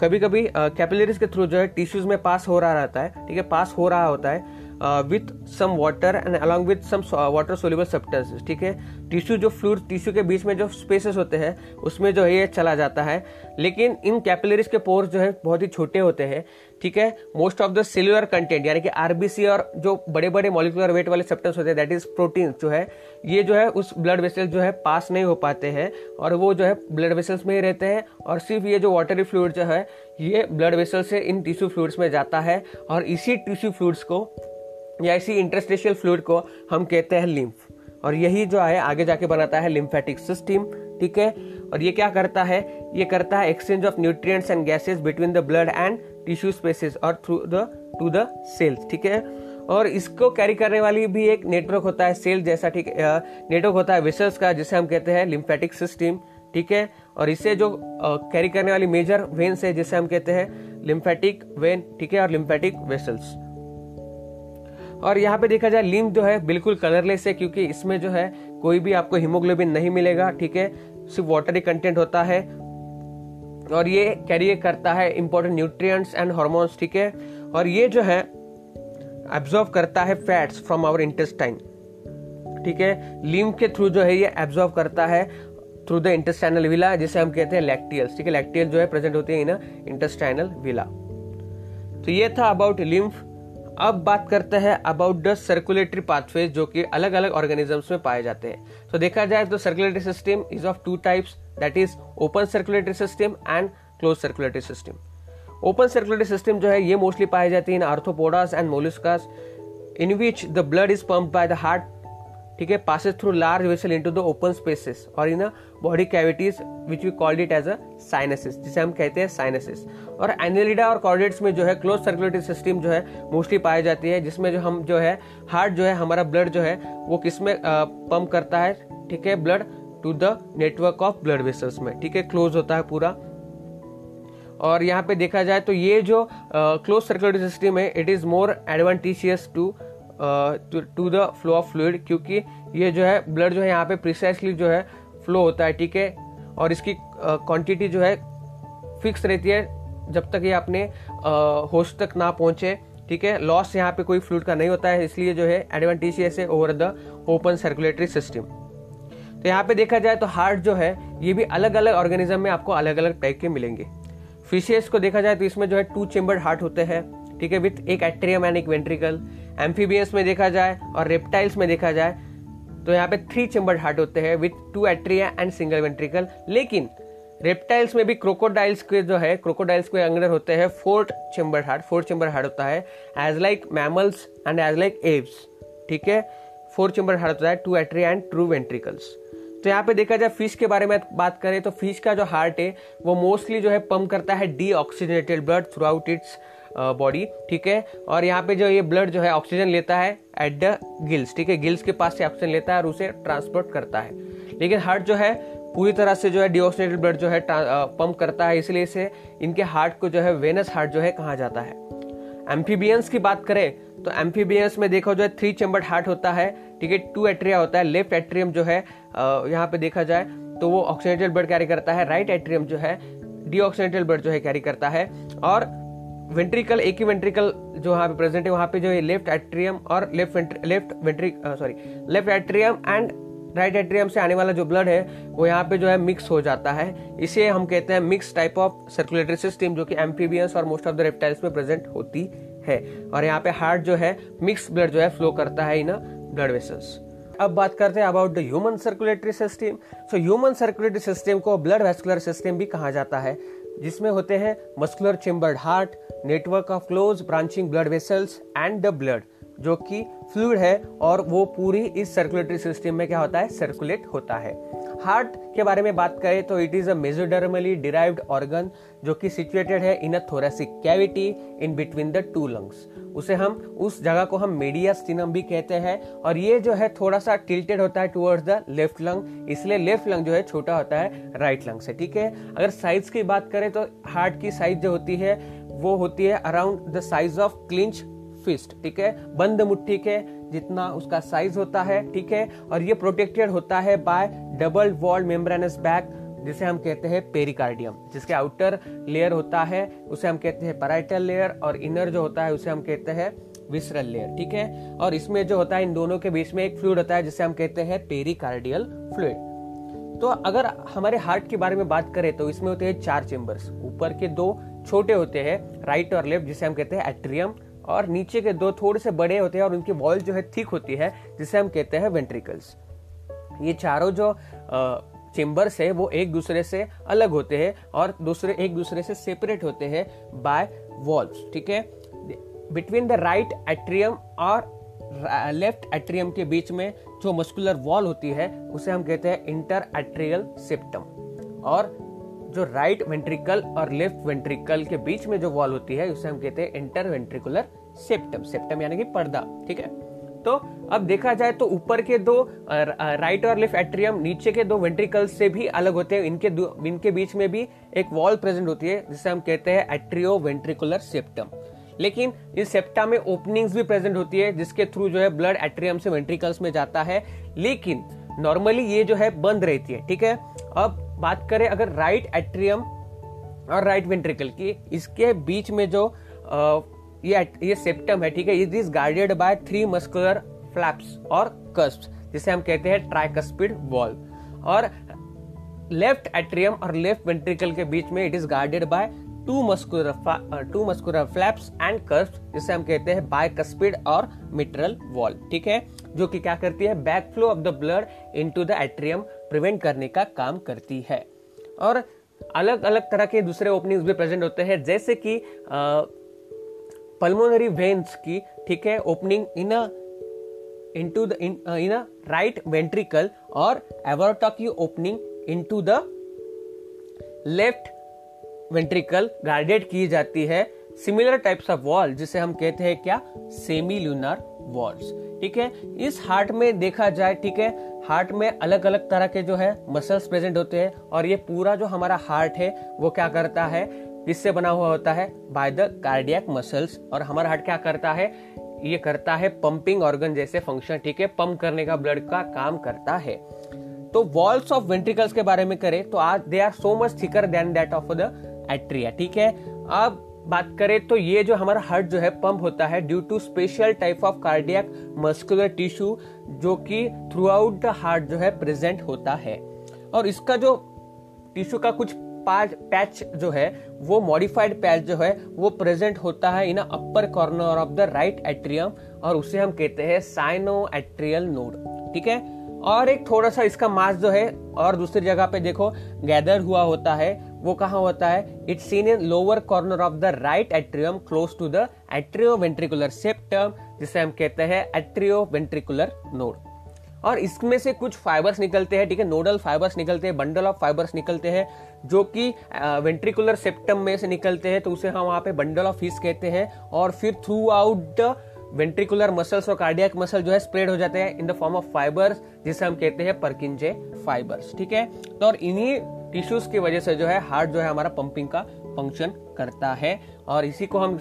कभी कभी कैपिलरीज के थ्रू जो है टिश्यूज में पास हो रहा रहता है, ठीक है? पास हो रहा होता है with some water and along with some water soluble substances ठीक है? टिश्यू जो फ्लूड टिश्यू के बीच में जो स्पेसेस होते हैं, उसमें जो है ये चला जाता है। लेकिन इन कैपिलरीज के पोर्स जो है बहुत ही छोटे होते हैं। ठीक है? Most of the cellular content यानी कि आरबीसी और जो बड़े बड़े मॉलिकुलर वेट वाले सब्सटेंस होते हैं दैट इज़ प्रोटीन जो है, ये जो है उस ब्लड वेसल्स जो है पास नहीं हो पाते हैं और वो जो है ब्लड वेसल्स में ही रहते हैं और सिर्फ़ ये जो वाटरी फ्लूड जो है, ये ब्लड वेसल से इन टिश्यू फ्लूड्स में जाता है और इसी टिश्यू फ्लूड्स को या इसी इंटरस्टेशियल फ्लूड को हम कहते हैं लिम्फ और यही जो है आगे जाके बनाता है लिम्फेटिक सिस्टम ठीक है? और ये क्या करता है? ये करता है exchange of nutrients and gases between the blood and tissue spaces और through the to the cells ठीक है? और इसको कैरी करने वाली भी एक नेटवर्क होता है सेल जैसा, ठीक नेटवर्क होता है विसल्स का, जिसे हम कहते हैं लिम्फेटिक सिस्टम ठीक है? और इसे जो कैरी करने वाली मेजर वेन्स है, जिसे हम कहते हैं लिम्फेटिक वेन ठीक है? और लिम्फेटिक वेसल्स और यहाँ पे देखा जाए लिम्फ जो है बिल्कुल कलरलेस है, क्योंकि इसमें जो है कोई भी आपको हीमोग्लोबिन नहीं मिलेगा, ठीक है? सिर्फ़ वाटरी कंटेंट होता है और ये कैरी करता है इंपॉर्टेंट न्यूट्रिएंट्स एंड हॉर्मोन्स ठीक है? और ये जो है एब्जॉर्व करता है फैट्स फ्रॉम आवर इंटेस्टाइन ठीक है? लिम्फ के थ्रू जो है ये एब्जॉर्व करता है थ्रू द इंटेस्टाइनल विला जिसे हम कहते हैं लैक्टियल्स ठीक है? लैक्टियल जो है प्रेजेंट होती है इन इंटेस्टाइनल विला तो ये था अबाउट लिम्फ अब बात करते हैं अबाउट द सर्कुलेटरी पाथवे जो कि अलग अलग ऑर्गेनिजम्स में पाए जाते हैं. तो देखा जाए तो circulatory system is of two types that is open circulatory system and close circulatory system open circulatory system जो है, ये मोस्टली पाई जाती है in arthropods and molluscs in which the blood is pump by the heart ठीक है, passes through large vessel into the open spaces और in body cavities which we called it as a sinuses जिसे हम कहते हैं sinuses और Annelida और chordates में जो है क्लोज सर्कुलेटरी सिस्टम जो है मोस्टली पाई जाती है, जिसमें जो हम जो है हार्ट जो है, हमारा ब्लड जो है, वो किसमें पंप करता है, ठीक है blood to the network of blood vessels में ठीक है? क्लोज होता है पूरा। और यहाँ पे देखा जाए तो ये जो क्लोज सर्कुलेटरी सिस्टम है it is more advantageous to to the flow of fluid क्योंकि ये जो है ब्लड जो है यहाँ पे प्रिसाइसली जो है फ्लो होता है ठीक है? और इसकी क्वांटिटी uh, जो है फिक्स रहती है जब तक ये अपने होस्ट uh, तक ना पहुँचे ठीक है? लॉस यहाँ पे कोई फ्लूड का नहीं होता है इसलिए जो है एडवांटेजियस है over the open circulatory system तो यहाँ पे देखा जाए तो हार्ट जो है, ये भी अलग अलग ऑर्गेनिज्म में आपको अलग अलग टाइप के मिलेंगे। फिशेस को देखा जाए तो इसमें जो है टू चेम्बर्ड हार्ट होते हैं, ठीक है विथ एक एट्रियम एंड एक वेंट्रिकल एम्फीबियंस में देखा जाए और रेप्टाइल्स में देखा जाए तो यहाँ पे थ्री चेम्बर्ड हार्ट होते हैं with two atria and single ventricle लेकिन रेप्टाइल्स में भी क्रोकोडाइल्स के जो है क्रोकोडाइल्स के अंदर होते हैं fourth chamber heart fourth chamber heart होता है as like mammals and as like aves ठीक है? फोर चेम्बर हार्ट होता है two atria and true ventricles तो यहाँ पे देखा जाए फ़िश के बारे में बात करें तो फ़िश का जो हार्ट है, वो मोस्टली जो है पंप करता है deoxygenated blood throughout its body ठीक है? और यहाँ पे जो ये ब्लड जो है ऑक्सीजन लेता है एट द गिल्स ठीक है? गिल्स के पास से ऑक्सीजन लेता है और उसे ट्रांसपोर्ट करता है। लेकिन हार्ट जो है, पूरी तरह से जो है डीऑक्सीनेटेड ब्लड जो है पंप करता है, इसलिए इसे, इनके हार्ट को जो है वेनस हार्ट जो है कहा जाता है। एम्फीबियंस की बात करें तो एम्फीबियंस में देखो जो है थ्री चेम्बर्ड हार्ट होता है, ठीक है? टू एट्रिया होता है लेफ़्ट एट्रियम जो है यहाँ पे देखा जाए तो वो ऑक्सीनेटेड ब्लड कैरी करता है राइट एट्रियम जो है डीऑक्सीनेटेड ब्लड जो है कैरी करता है और वेंट्रिकल एक ही वेंट्रिकल जो वहाँ पे प्रेजेंट है, वहाँ पे जो है लेफ़्ट एट्रियम और left left ventric sorry left atrium and right atrium से आने वाला जो ब्लड है, वो यहाँ पे जो है मिक्स हो जाता है। इसे हम कहते हैं mix type of circulatory system जो कि एम्फीबियंस और मोस्ट ऑफ़ द रेप्टाइल्स में प्रेजेंट होती है। और यहाँ पे हार्ट जो है मिक्स ब्लड जो है फ्लो करता है इन ब्लड वेसल्स अब बात करते हैं about the human circulatory system so human circulatory system को ब्लड वेस्कुलर सिस्टम भी कहा जाता है, जिसमें होते हैं muscular chambered heart network of close branching blood vessels and the blood जो कि फ्लूड है और वो पूरी इस सर्कुलेटरी सिस्टम में क्या होता है? सर्कुलेट होता है। हार्ट के बारे में बात करें तो it is a mesodermally derived organ जो कि सिचुएटेड है in a thoracic cavity in between the two lungs उसे हम, उस जगह को हम मीडिया स्टिनम भी कहते हैं और ये जो है थोड़ा सा टिल्टेड होता है टुवर्ड्स द लेफ़्ट लंग इसलिए लेफ़्ट लंग जो है छोटा होता है राइट लंग से, ठीक है? अगर साइज़ की बात करें तो हार्ट की साइज़ जो होती है, वो होती है around the size of clinch fist ठीक है? बंद मुट्ठी के जितना उसका साइज़ होता है, ठीक है? और ये प्रोटेक्टेड होता है by double walled membranous back जिसे हम कहते हैं पेरिकार्डियम जिसके आउटर लेयर होता है, उसे हम कहते हैं पराइटल लेयर और इनर जो होता है, उसे हम कहते हैं विसरल लेयर ठीक है? और इसमें जो होता है, इन दोनों के बीच में एक फ्लूड होता है, जिसे हम कहते हैं पेरिकार्डियल फ्लूड तो अगर हमारे हार्ट के बारे में बात करें तो इसमें होते हैं चार चेम्बर्स ऊपर के दो छोटे होते हैं राइट और लेफ़्ट जिसे हम कहते हैं एट्रियम और नीचे के दो थोड़े से बड़े होते हैं और उनकी वॉल जो है थिक होती है, जिसे हम कहते हैं वेंट्रिकल्स ये चारों जो चेम्बर्स है, वो एक दूसरे से अलग होते हैं और दूसरे, एक दूसरे से सेपरेट होते हैं बाय वॉल्स ठीक है? बिटवीन द राइट एट्रियम और लेफ़्ट एट्रियम के बीच में जो मस्कुलर वॉल होती है, उसे हम कहते हैं इंटर एट्रियल सिप्टम और जो राइट वेंट्रिकल और लेफ़्ट वेंट्रिकल के बीच में जो वॉल होती है, उसे हम कहते हैं इंटर वेंट्रिकुलर सेप्टम सेप्टम यानी कि पर्दा, ठीक है? तो अब देखा जाए तो ऊपर के दो राइट और लेफ़्ट एट्रियम नीचे के दो वेंट्रिकल से भी अलग होते हैं। इनके इनके बीच में भी एक वॉल प्रेजेंट होती है, जिसे हम कहते हैं एट्रियो वेंट्रिकुलर सेप्टम लेकिन इस सेप्टा में ओपनिंग्स भी प्रेजेंट होती है, जिसके थ्रू जो है ब्लड एट्रियम से वेंट्रिकल्स में जाता है। लेकिन नॉर्मली ये जो है बंद रहती है, ठीक है? अब बात करें अगर राइट एट्रियम और राइट वेंट्रिकल की, इसके बीच में जो ये ये सेप्टम है, ठीक है? It is guarded by three muscular flaps और कस्प जिसे हम कहते हैं ट्राइकस्पिड वॉल और लेफ़्ट एट्रियम और लेफ़्ट वेंट्रिकल के बीच में it is guarded by two muscular two muscular flaps and curves जिसे हम कहते हैं बायकस्पिड और मिट्रल वॉल ठीक है? जो कि क्या करती है? Back flow of the blood into the atrium prevent करने का काम करती है। और अलग अलग तरह के दूसरे ओपनिंग्स भी प्रेजेंट होते हैं जैसे कि पल्मोनरी वेन्स की ठीक है opening in into the in, uh, in a right ventricle or aortic opening into the left ventricle guarded की जाती है। सिमिलर टाइप्स ऑफ़ वॉल जिसे हम कहते हैं क्या? सेमी ल्यूनर वॉल्स ठीक है? इस हार्ट में देखा जाए, ठीक है? हार्ट में अलग अलग तरह के जो है मसल्स प्रेजेंट होते हैं और ये पूरा जो हमारा हार्ट है, वो क्या करता है? किससे बना हुआ होता है बाय द कार्डियक मसल्स और हमारा हार्ट क्या करता है? ये करता है पंपिंग ऑर्गन जैसे फ़ंक्शन ठीक है? पंप करने का ब्लड का काम करता है। तो वॉल्स ऑफ़ वेंट्रिकल्स के बारे में करें तो आज they are so much thicker than that of the atria ठीक है? अब बात करें तो ये जो हमारा हार्ट जो है पंप होता है due to special type of cardiac muscular tissue जो कि थ्रू आउट द हार्ट जो है प्रेजेंट होता है। और इसका जो टिश्यू का कुछ पैच जो है, वो मॉडिफाइड पैच जो है, वो प्रेजेंट होता है in upper corner of the right atrium और उसे हम कहते हैं साइनो एट्रियल नोड ठीक है? और एक थोड़ा सा इसका मास जो है और दूसरी जगह पे देखो गैदर हुआ होता है वो कहा होता है? It's seen in lower corner of the right atrium close to the atrioventricular septum जिसे हम कहते हैं एट्रियो वेंट्रिकुलर नोड और इसमें से कुछ फाइबर्स निकलते हैं, ठीक है? नोडल फाइबर्स निकलते हैं बंडल ऑफ़ फाइबर्स निकलते हैं, जो कि वेंट्रिकुलर सेप्टम में से निकलते हैं तो उसे हम वहाँ पे बंडल ऑफ़ हिस कहते हैं, और फिर throughout the ventricular muscles और कार्डियक मसल जो है स्प्रेड हो जाते हैं in the form of fibres जिसे हम कहते हैं परकिंजे फाइबर्स ठीक है? तो और इन्हीं टिश्यूज की वजह से जो है हार्ट जो है हमारा पंपिंग का फ़ंक्शन करता है। और इसी को हम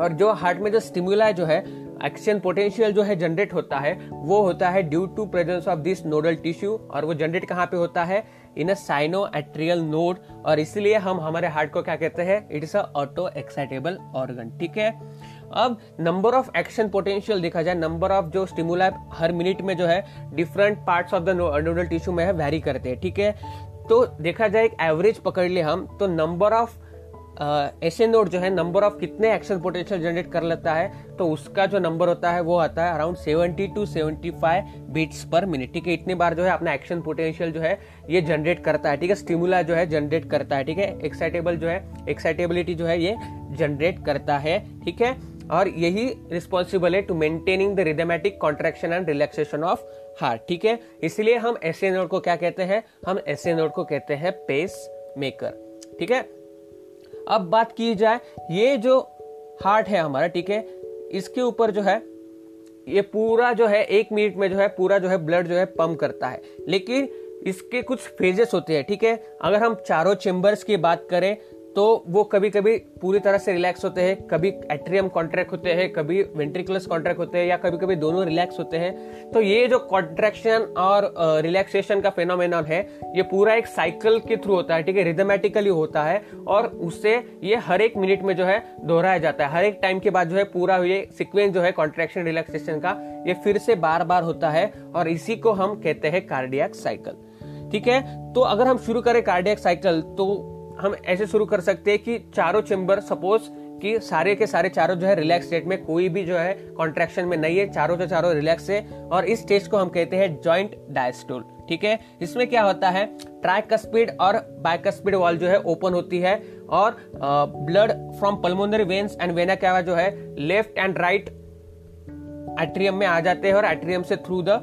और जो हार्ट में जो स्टिमुला जो है एक्शन पोटेंशियल जो है जनरेट होता है, वो होता है due to presence of this nodal tissue और वो जनरेट कहाँ पे होता है? In a sinoatrial node और इसलिए हम हमारे हार्ट को क्या कहते हैं? It is auto excitable organ ठीक है? अब नंबर ऑफ़ एक्शन पोटेंशियल देखा जाए नंबर ऑफ़ जो स्टिमुला हर मिनट में जो है different parts of the nodal tissue में है वेरी करते हैं, ठीक है? तो देखा जाए, एक एवरेज पकड़ ले हम तो नंबर ऑफ़ ऐसे नोड जो है नंबर ऑफ़ कितने एक्शन पोटेंशियल जनरेट कर लेता है तो उसका जो नंबर होता है, वो आता है around 70 to 75 beats per minute ठीक है? इतने बार जो है अपना एक्शन पोटेंशियल जो है, ये जनरेट करता है, ठीक है? स्टिमुला जो है जनरेट करता है, ठीक है? एक्साइटेबल जो है एक्साइटेबिलिटी जो है, ये जनरेट करता है, ठीक है? और यही रिस्पॉन्सिबल है to maintaining the rhythmic contraction and relaxation of heart ठीक है? इसलिए हम ऐसे नोड को क्या कहते हैं? हम ऐसे नोड को कहते हैं पेस मेकर ठीक है? अब बात की जाए, ये जो हार्ट है हमारा, ठीक है? इसके ऊपर जो है, ये पूरा जो है, एक मिनट में जो है, पूरा जो है ब्लड जो है पंप करता है। लेकिन इसके कुछ फेजेस होते हैं, ठीक है? अगर हम चारों चेम्बर्स की बात करें तो वो कभी कभी पूरी तरह से रिलैक्स होते हैं, कभी एट्रियम कॉन्ट्रैक्ट होते हैं, कभी वेंट्रिकुलस कॉन्ट्रैक्ट होते हैं या कभी कभी दोनों रिलैक्स होते हैं। तो ये जो कॉन्ट्रैक्शन और रिलैक्सेशन का फेनोमेनॉन है, ये पूरा एक साइकिल के थ्रू होता है, ठीक है? रिदमेटिकली होता है और उससे ये हर एक मिनट में जो है दोहराया जाता है। हर एक टाइम के बाद जो है पूरा ये सिक्वेंस जो है कॉन्ट्रैक्शन रिलैक्सेशन का, ये फिर से बार बार होता है और इसी को हम कहते हैं कार्डियक साइकिल ठीक है? तो अगर हम शुरू करें कार्डियक साइकिल तो हम ऐसे शुरू कर सकते हैं कि चारों चेम्बर सपोज़ कि सारे के सारे चारों जो है रिलैक्स स्टेट में कोई भी जो है कॉन्ट्रेक्शन में नहीं है, चारों जो चारों रिलैक्स है और इस स्टेज को हम कहते हैं जॉइंट डायस्टोल ठीक है? इसमें क्या होता है? ट्राइकस्पीड और बाइकस्पीड वॉल जो है ओपन होती है और blood from pulmonary veins and vena क्या जो है लेफ़्ट एंड राइट एट्रियम में आ जाते हैं और एट्रियम से थ्रू द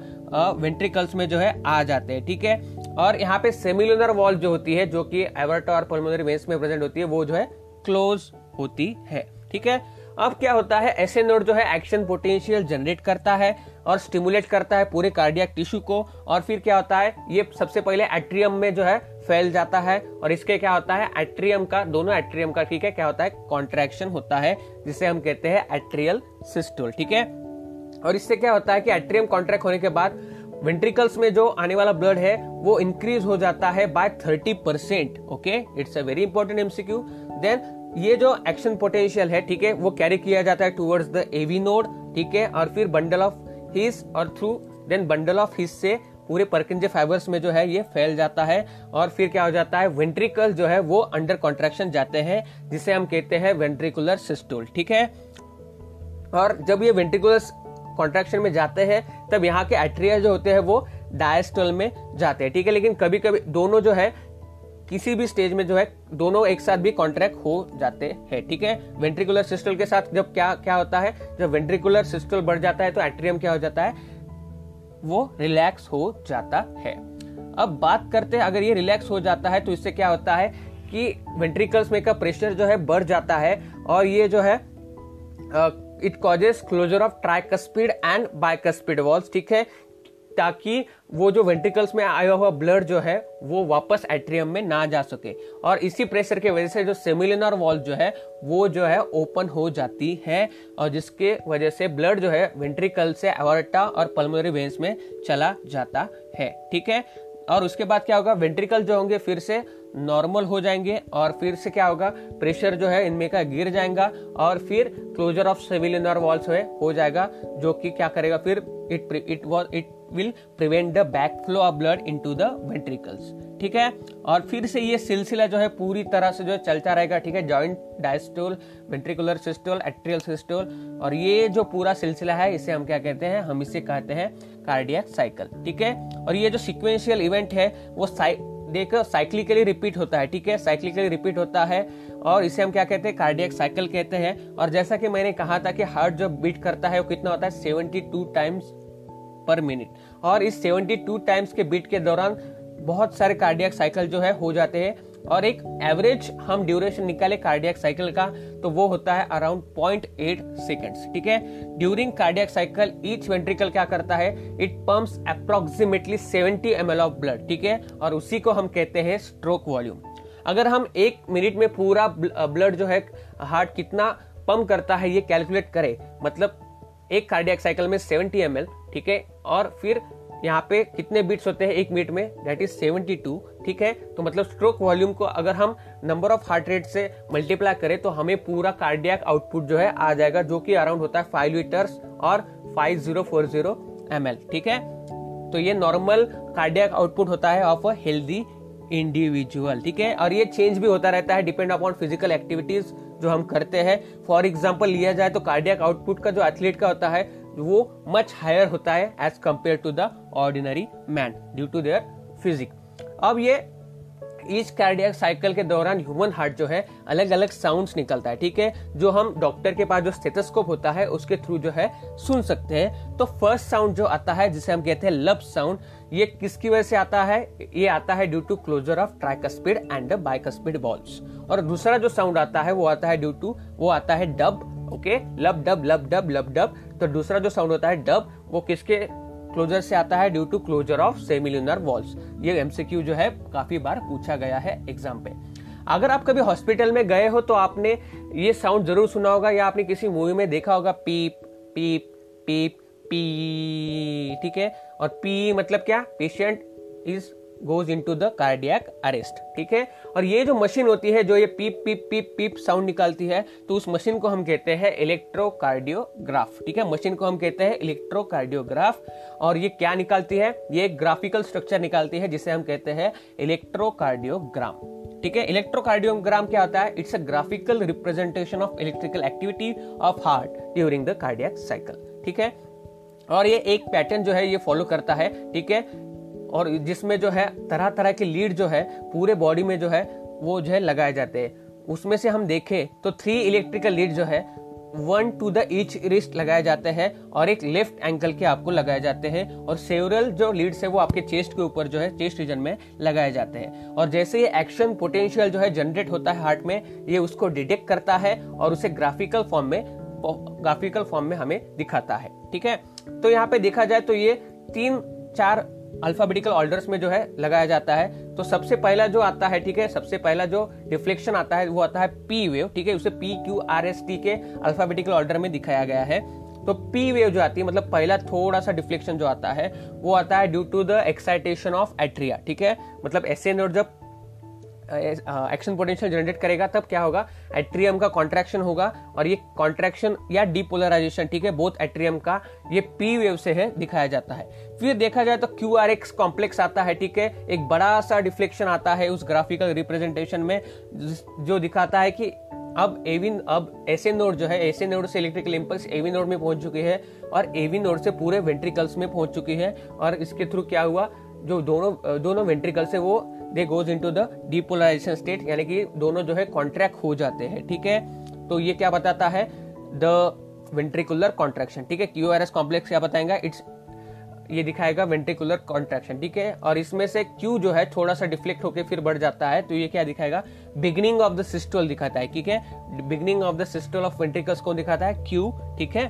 वेंट्रिकल्स में जो है आ जाते हैं, ठीक है? और यहाँ पे सेमिलुनर वॉल जो होती है, जो कि एवर्टा और पल्मोनरी वेन्स में प्रेजेंट होती है, वो जो है क्लोज होती है, ठीक है? अब क्या होता है, ऐसे नोड जो है एक्शन पोटेंशियल जनरेट करता है और स्टिमुलेट करता है पूरे कार्डियक टिश्यू को, और फिर क्या होता है, ये सबसे पहले एट्रियम में जो है फैल जाता है, और इसके क्या होता है एट्रियम का, दोनों एट्रियम का, ठीक है, क्या होता है कॉन्ट्रैक्शन होता है, जिसे हम कहते हैं एट्रियल सिस्टोल ठीक है? और इससे क्या होता है कि एट्रियम कॉन्ट्रैक्ट होने के बाद वेंट्रिकल्स में जो आने वाला ब्लड है, वो इंक्रीज हो जाता है by thirty percent okay it's a very important MCQ then ये जो एक्शन पोटेंशियल है, ठीक है, वो कैरी किया जाता है टूवर्ड्स द एवी नोड ठीक है? और फिर बंडल ऑफ़ हिस और through then bundle of His से पूरे परकिंजे फाइबर्स में जो है, ये फैल जाता है। और फिर क्या हो जाता है? वेंट्रिकल जो है, वो अंडर कॉन्ट्रेक्शन जाते हैं, जिसे हम कहते हैं वेंट्रिकुलर सिस्टोल ठीक है? और जब ये वेंट्रिकुलर कॉन्ट्रेक्शन में जाते हैं, तब यहाँ के एट्रिया जो होते हैं वो डायस्टल में जाते हैं, ठीक है? लेकिन कभी कभी दोनों जो है, किसी भी स्टेज में जो है, दोनों एक साथ भी कॉन्ट्रैक्ट हो जाते हैं, ठीक है? वेंट्रिकुलर सिस्टल के साथ जब क्या क्या होता है? जब वेंट्रिकुलर सिस्टल बढ़ जाता है तो एट्रियम क्या हो जाता है? वो रिलैक्स हो जाता है। अब बात करते हैं, अगर ये रिलैक्स हो जाता है तो इससे क्या होता है कि वेंट्रिकल्स में का प्रेशर जो है बढ़ जाता है और ये जो है it causes closure of tricuspid and bicuspid valves ठीक है? ताकि वो जो वेंट्रिकल्स में आया हुआ ब्लड जो है, वो वापस एट्रियम में ना जा सके। और इसी प्रेशर की वजह से जो सेमिलिनर वॉल जो है, वो जो है ओपन हो जाती है, और जिसके वजह से ब्लड जो है वेंट्रिकल से एवर्टा और पल्मोनरी वेन्स में चला जाता है, ठीक है? और उसके बाद क्या होगा? वेंट्रिकल जो होंगे फिर से नॉर्मल हो जाएँगे और फिर से क्या होगा? प्रेशर जो है इनमें का गिर जाएगा और फिर क्लोजर ऑफ़ सिविलिनर वॉल्स हो जाएगा, जो कि क्या करेगा? फिर it it was it will prevent the back flow of blood into the ventricles ठीक है? और फिर से ये सिलसिला जो है पूरी तरह से जो चलता रहेगा, ठीक है? Joint diastole ventricular systole atrial systole और ये जो पूरा सिलसिला है, इसे हम क्या कहते हैं? हम इसे कहते हैं कार्डियक साइकिल ठीक है? और ये जो सिक्वेंशियल इवेंट है, वो देखो साइक्लिकली रिपीट होता है, ठीक है? साइक्लिकली रिपीट होता है, और इसे हम क्या कहते हैं? कार्डियक साइकिल कहते हैं। और जैसा कि मैंने कहा था कि हार्ट जो बीट करता है, वो कितना होता है? Seventy two times per minute और इस 72 टाइम्स के बीट के दौरान बहुत सारे कार्डियक साइकिल जो है, हो जाते हैं। और एक एवरेज हम ड्यूरेशन निकाले कार्डियक साइकिल का तो वो होता है अराउंड पॉइंट एट सेकेंड्स ठीक है? During cardiac cycle each ventricle क्या करता है? It pumps approximately 70 M of blood ठीक है? और उसी को हम कहते हैं स्ट्रोक वॉल्यूम अगर हम एक मिनट में पूरा ब्लड जो है हार्ट कितना पंप करता है, ये कैलकुलेट करें मतलब एक कार्डियक साइकिल में 70 एम ठीक है? और फिर यहाँ पे कितने बीट्स होते हैं एक मिनट में? दैट इज़ 72 ठीक है? तो मतलब स्ट्रोक वॉल्यूम को अगर हम नंबर ऑफ़ हार्ट रेट से मल्टीप्लाई करें तो हमें पूरा कार्डियक आउटपुट जो है आ जाएगा, जो कि अराउंड होता है फाइव लीटर्स और 5040 ml, ठीक है? तो ये नॉर्मल कार्डियक आउटपुट होता है ऑफ़ अ हेल्दी इंडिविजुअल ठीक है? और ये चेंज भी होता रहता है डिपेंड अपॉन फ़िज़िकल एक्टिविटीज़ जो हम करते हैं। फॉर एग्ज़ाम्पल लिया जाए तो कार्डियक आउटपुट का जो एथलीट का होता है वो मच हायर होता है as compare to the ordinary man due to their physique अब ये ईच कार्डियक साइकिल के दौरान ह्यूमन हार्ट जो है अलग अलग साउंड्स निकलता है, ठीक है? जो हम डॉक्टर के पास जो स्टेथोस्कोप होता है, उसके थ्रू जो है, सुन सकते हैं। तो फ़र्स्ट साउंड जो आता है, जिसे हम कहते हैं लब साउंड ये किसकी वजह से आता है? ये आता है due to closure of tricuspid and bicuspid valves और दूसरा जो साउंड आता है, वो आता है ड्यू टू वो आता है dub okay? Lub, dub lub dub lub, dub. तो दूसरा जो साउंड होता है डब, वो किसके क्लोजर से आता है? Due to closure of semilunar valves ये एमसीक्यू जो है, काफ़ी बार पूछा गया है एग्ज़ाम पे। अगर आप कभी हॉस्पिटल में गए हो तो आपने ये साउंड ज़रूर सुना होगा, या आपने किसी मूवी में देखा होगा, पीप पीप पीप, पी, ठीक है? और पी मतलब क्या? Patient is goes in to the cardiac arrest ठीक है? और ये जो मशीन होती है, जो ये पीप पीप पीप पीप साउंड निकालती है तो उस मशीन को हम कहते हैं इलेक्ट्रोकार्डियोग्राफ ठीक है? मशीन को हम कहते हैं इलेक्ट्रोकार्डियोग्राफ और ये क्या निकालती है? ये ग्राफिकल स्ट्रक्चर निकालती है, जिसे हम कहते हैं इलेक्ट्रोकार्डियोग्राम ठीक है? इलेक्ट्रोकार्डियोग्राम क्या होता है? It's a graphical representation of electrical activity of heart during the cardiac cycle ठीक है? और ये एक पैटर्न जो है, ये फॉलो करता है, ठीक है? और जिसमें जो है तरह तरह के लीड जो है, पूरे बॉडी में जो है, वो जो है लगाए जाते हैं। उसमें से हम देखें तो थ्री इलेक्ट्रिकल लीड जो है one to the each wrist लगाए जाते हैं और एक लेफ़्ट एंकल के आपको लगाए जाते हैं और सेवरल जो लीड्स है वो आपके चेस्ट के ऊपर जो है चेस्ट रीजन में लगाए जाते हैं। और जैसे ये एक्शन पोटेंशियल जो है जनरेट होता है हार्ट में, ये उसको डिटेक्ट करता है और उसे ग्राफिकल फॉर्म में ग्राफिकल फॉर्म में हमें दिखाता है। ठीक है? तो यहाँ पे देखा जाए तो ये तीन, चार अल्फाबेटिकल ऑर्डर्स में जो है लगाया जाता है। तो सबसे पहला जो आता है, ठीक है, सबसे पहला जो रिफ्लेक्शन आता है, वो आता है पी वेव ठीक है, उसे P Q R S T के अल्फाबेटिकल ऑर्डर में दिखाया गया है। तो पी वेव जो आती है मतलब पहला थोड़ा सा डिफ्लेक्शन जो आता है, वो आता है due to the excitation of atria ठीक है? मतलब ऐसे और जब एक्शन पोटेंशियल जनरेट करेगा, तब क्या होगा? एट्रियम का कॉन्ट्रैक्शन होगा और ये कॉन्ट्रैक्शन या डिपोलराइजेशन ठीक है? बोथ एट्रियम का ये पी वेव से है, दिखाया जाता है। फिर देखा जाए तो क्यू आर एक्स कॉम्प्लेक्स आता है, ठीक है? एक बड़ा सा डिफ्लेक्शन आता है उस ग्राफिकल रिप्रेजेंटेशन में जो दिखाता है कि अब एविन अब एसे नोड जो है ऐसे नोड से इलेक्ट्रिकल इंपल्स एवी नोड में पहुँच चुकी है और एवी नोड से पूरे वेंट्रिकल्स में पहुँच चुकी है और इसके थ्रू क्या हुआ? जो दोनों दोनों वेंट्रिकल्स है, वो they goes in to the depolarisation state यानी कि दोनों जो है कॉन्ट्रैक्ट हो जाते हैं, ठीक है? तो ये क्या बताता है? द वेंट्रिकुलर कॉन्ट्रैक्शन ठीक है? क्यू आर एस कॉम्प्लेक्स क्या बताएगा? इट्स ये दिखाएगा वेंट्रिकुलर कॉन्ट्रैक्शन ठीक है? और इसमें से क्यू जो है थोड़ा सा डिफ्लेक्ट होकर फिर बढ़ जाता है तो ये क्या दिखाएगा? बिगनिंग ऑफ़ द सिस्टोल दिखाता है, ठीक है? Beginning of the systole of ventricles को दिखाता है क्यू ठीक है?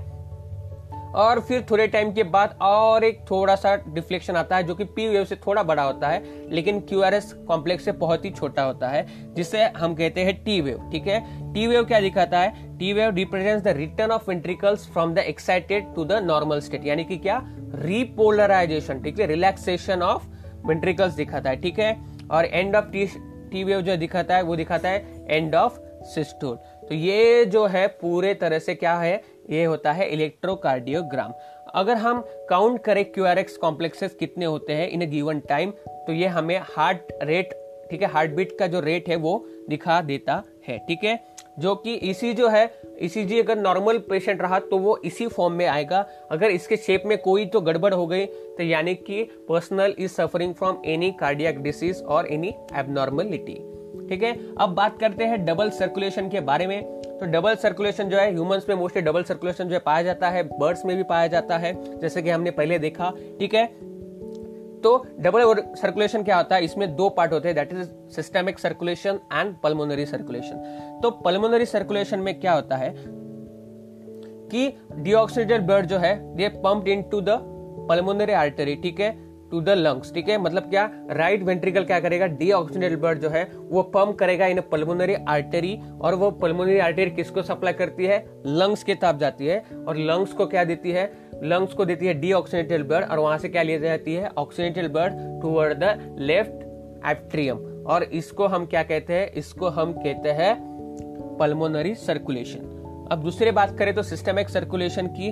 और फिर थोड़े टाइम के बाद और एक थोड़ा सा डिफ्लेक्शन आता है, जो कि पी वेव से थोड़ा बड़ा होता है, लेकिन क्यू आर एस कॉम्प्लेक्स से बहुत ही छोटा होता है, जिसे हम कहते हैं टी वेव ठीक है? टी वेव क्या दिखाता है? T wave represents the return of ventricles from the excited to the normal state यानी कि क्या? रिपोलराइजेशन ठीक है? रिलैक्सेशन ऑफ़ वेंट्रिकल्स दिखाता है, ठीक है? और end of T T wave जो दिखाता है, वो दिखाता है एंड ऑफ़ सिस्टोल तो ये जो है, पूरे तरह से क्या है? ये होता है इलेक्ट्रोकार्डियोग्राम अगर हम काउंट करें क्यू आर एक्स कॉम्प्लेक्सेस कितने होते हैं इन गिवन टाइम तो ये हमें हार्ट रेट ठीक है हार्ट बीट का जो रेट है वो दिखा देता है, ठीक है? जो कि इसी जो है, इसी जी अगर नॉर्मल पेशेंट रहा तो वो इसी फॉर्म में आएगा। अगर इसके शेप में कोई तो गड़बड़ हो गई तो यानी कि personal is suffering from any cardiac disease और एनी एबनॉर्मलिटी ठीक है? अब बात करते हैं डबल सर्कुलेशन के बारे में। तो डबल सर्कुलेशन जो है ह्यूमंस में मोस्टली डबल सर्कुलेशन जो है पाया जाता है बर्ड्स में भी पाया जाता है, जैसे कि हमने पहले देखा, ठीक है? तो डबल सर्कुलेशन क्या होता है? इसमें दो पार्ट होते हैं that is systemic circulation and pulmonary circulation तो पल्मोनरी सर्कुलेशन में क्या होता है? कि डिऑक्सीडेटेड ब्लड जो है they pumped into the pulmonary artery ठीक है? टू द लंग्स ठीक है? मतलब क्या? राइट वेंट्रिकल क्या करेगा? डी डीऑक्सीडेटेड ब्लड जो है, वो पंप करेगा इन पल्मोनरी आर्टरी और वो पल्मोनरी आर्टरी किसको सप्लाई करती है? लंग्स के ताप जाती है और लंग्स को क्या देती है? लंग्स को देती है डीऑक्सीडेटेड ब्लड और वहाँ से क्या ली जाती है? Oxygenated blood toward the left atrium और इसको हम क्या कहते हैं? इसको हम कहते हैं पल्मोनरी सर्कुलेशन अब दूसरी बात करें तो सिस्टमिक सर्कुलेशन की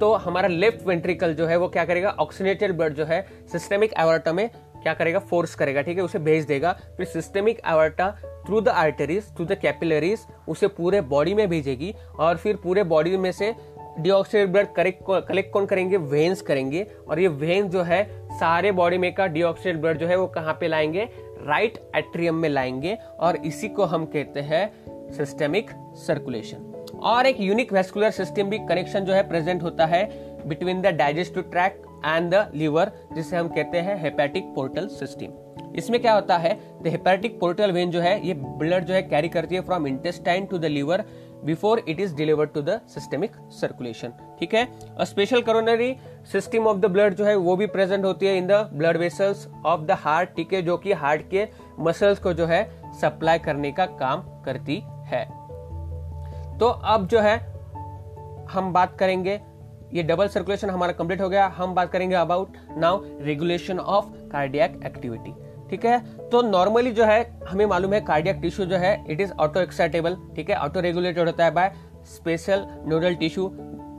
तो हमारा लेफ़्ट वेंट्रिकल जो है, वो क्या करेगा? ऑक्सीनेटेड ब्लड जो है सिस्टेमिक एवर्टा में क्या करेगा? फोर्स करेगा, ठीक है? उसे भेज देगा। फिर systemic aorta through the arteries through the capillaries उसे पूरे बॉडी में भेजेगी। और फिर पूरे बॉडी में से डिऑक्सीडेड ब्लड कलेक्ट कौन करेंगे? वेन्स करेंगे। और ये वेन्स जो है, सारे बॉडी में का डिऑक्सीडेड ब्लड जो है, वो कहाँ पे लाएँगे? राइट एट्रियम में लाएँगे। और इसी को हम कहते हैं सिस्टेमिक सर्कुलेशन और एक यूनिक वेस्कुलर सिस्टम भी कनेक्शन जो है प्रेजेंट होता है between the digestive tract and the liver जिसे हम कहते हैं हेपेटिक पोर्टल सिस्टम इसमें क्या होता है? द हेपेटिक पोर्टल वेन जो है, ये ब्लड जो है कैरी करती है from intestine to the liver before it is delivered to the systemic circulation ठीक है? Special coronary system of the blood जो है, वो भी प्रेजेंट होती है in the blood vessels of the heart ठीक है? जो कि हार्ट के मसल्स को जो है सप्लाई करने का काम करती है। तो अब जो है, हम बात करेंगे, ये डबल सर्कुलेशन हमारा कंप्लीट हो गया। हम बात करेंगे about now regulation of cardiac activity ठीक है? तो नॉर्मली जो है, हमें मालूम है कार्डियक टिश्यू जो है इट इज़ ऑटो एक्साइटेबल ठीक है? ऑटो रेगुलेटेड होता है बाय स्पेशल न्यूडल टिश्यू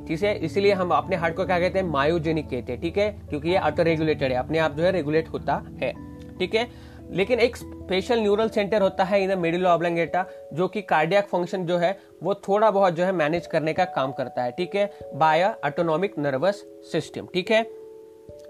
ठीक है? इसीलिए हम अपने हार्ट को क्या कहते हैं? मायोजेनिक कहते हैं। ठीक है? क्योंकि ये ऑटो रेगुलेटेड है। अपने आप जो है रेगुलेट होता है। ठीक है? लेकिन एक स्पेशल न्यूरल सेंटर होता है इन मिडिल ऑब्लंगेटा जो कि कार्डियक फ़ंक्शन जो है, वो थोड़ा बहुत जो है मैनेज करने का काम करता है, ठीक है? बाय ऑटोनॉमिक नर्वस सिस्टम ठीक है?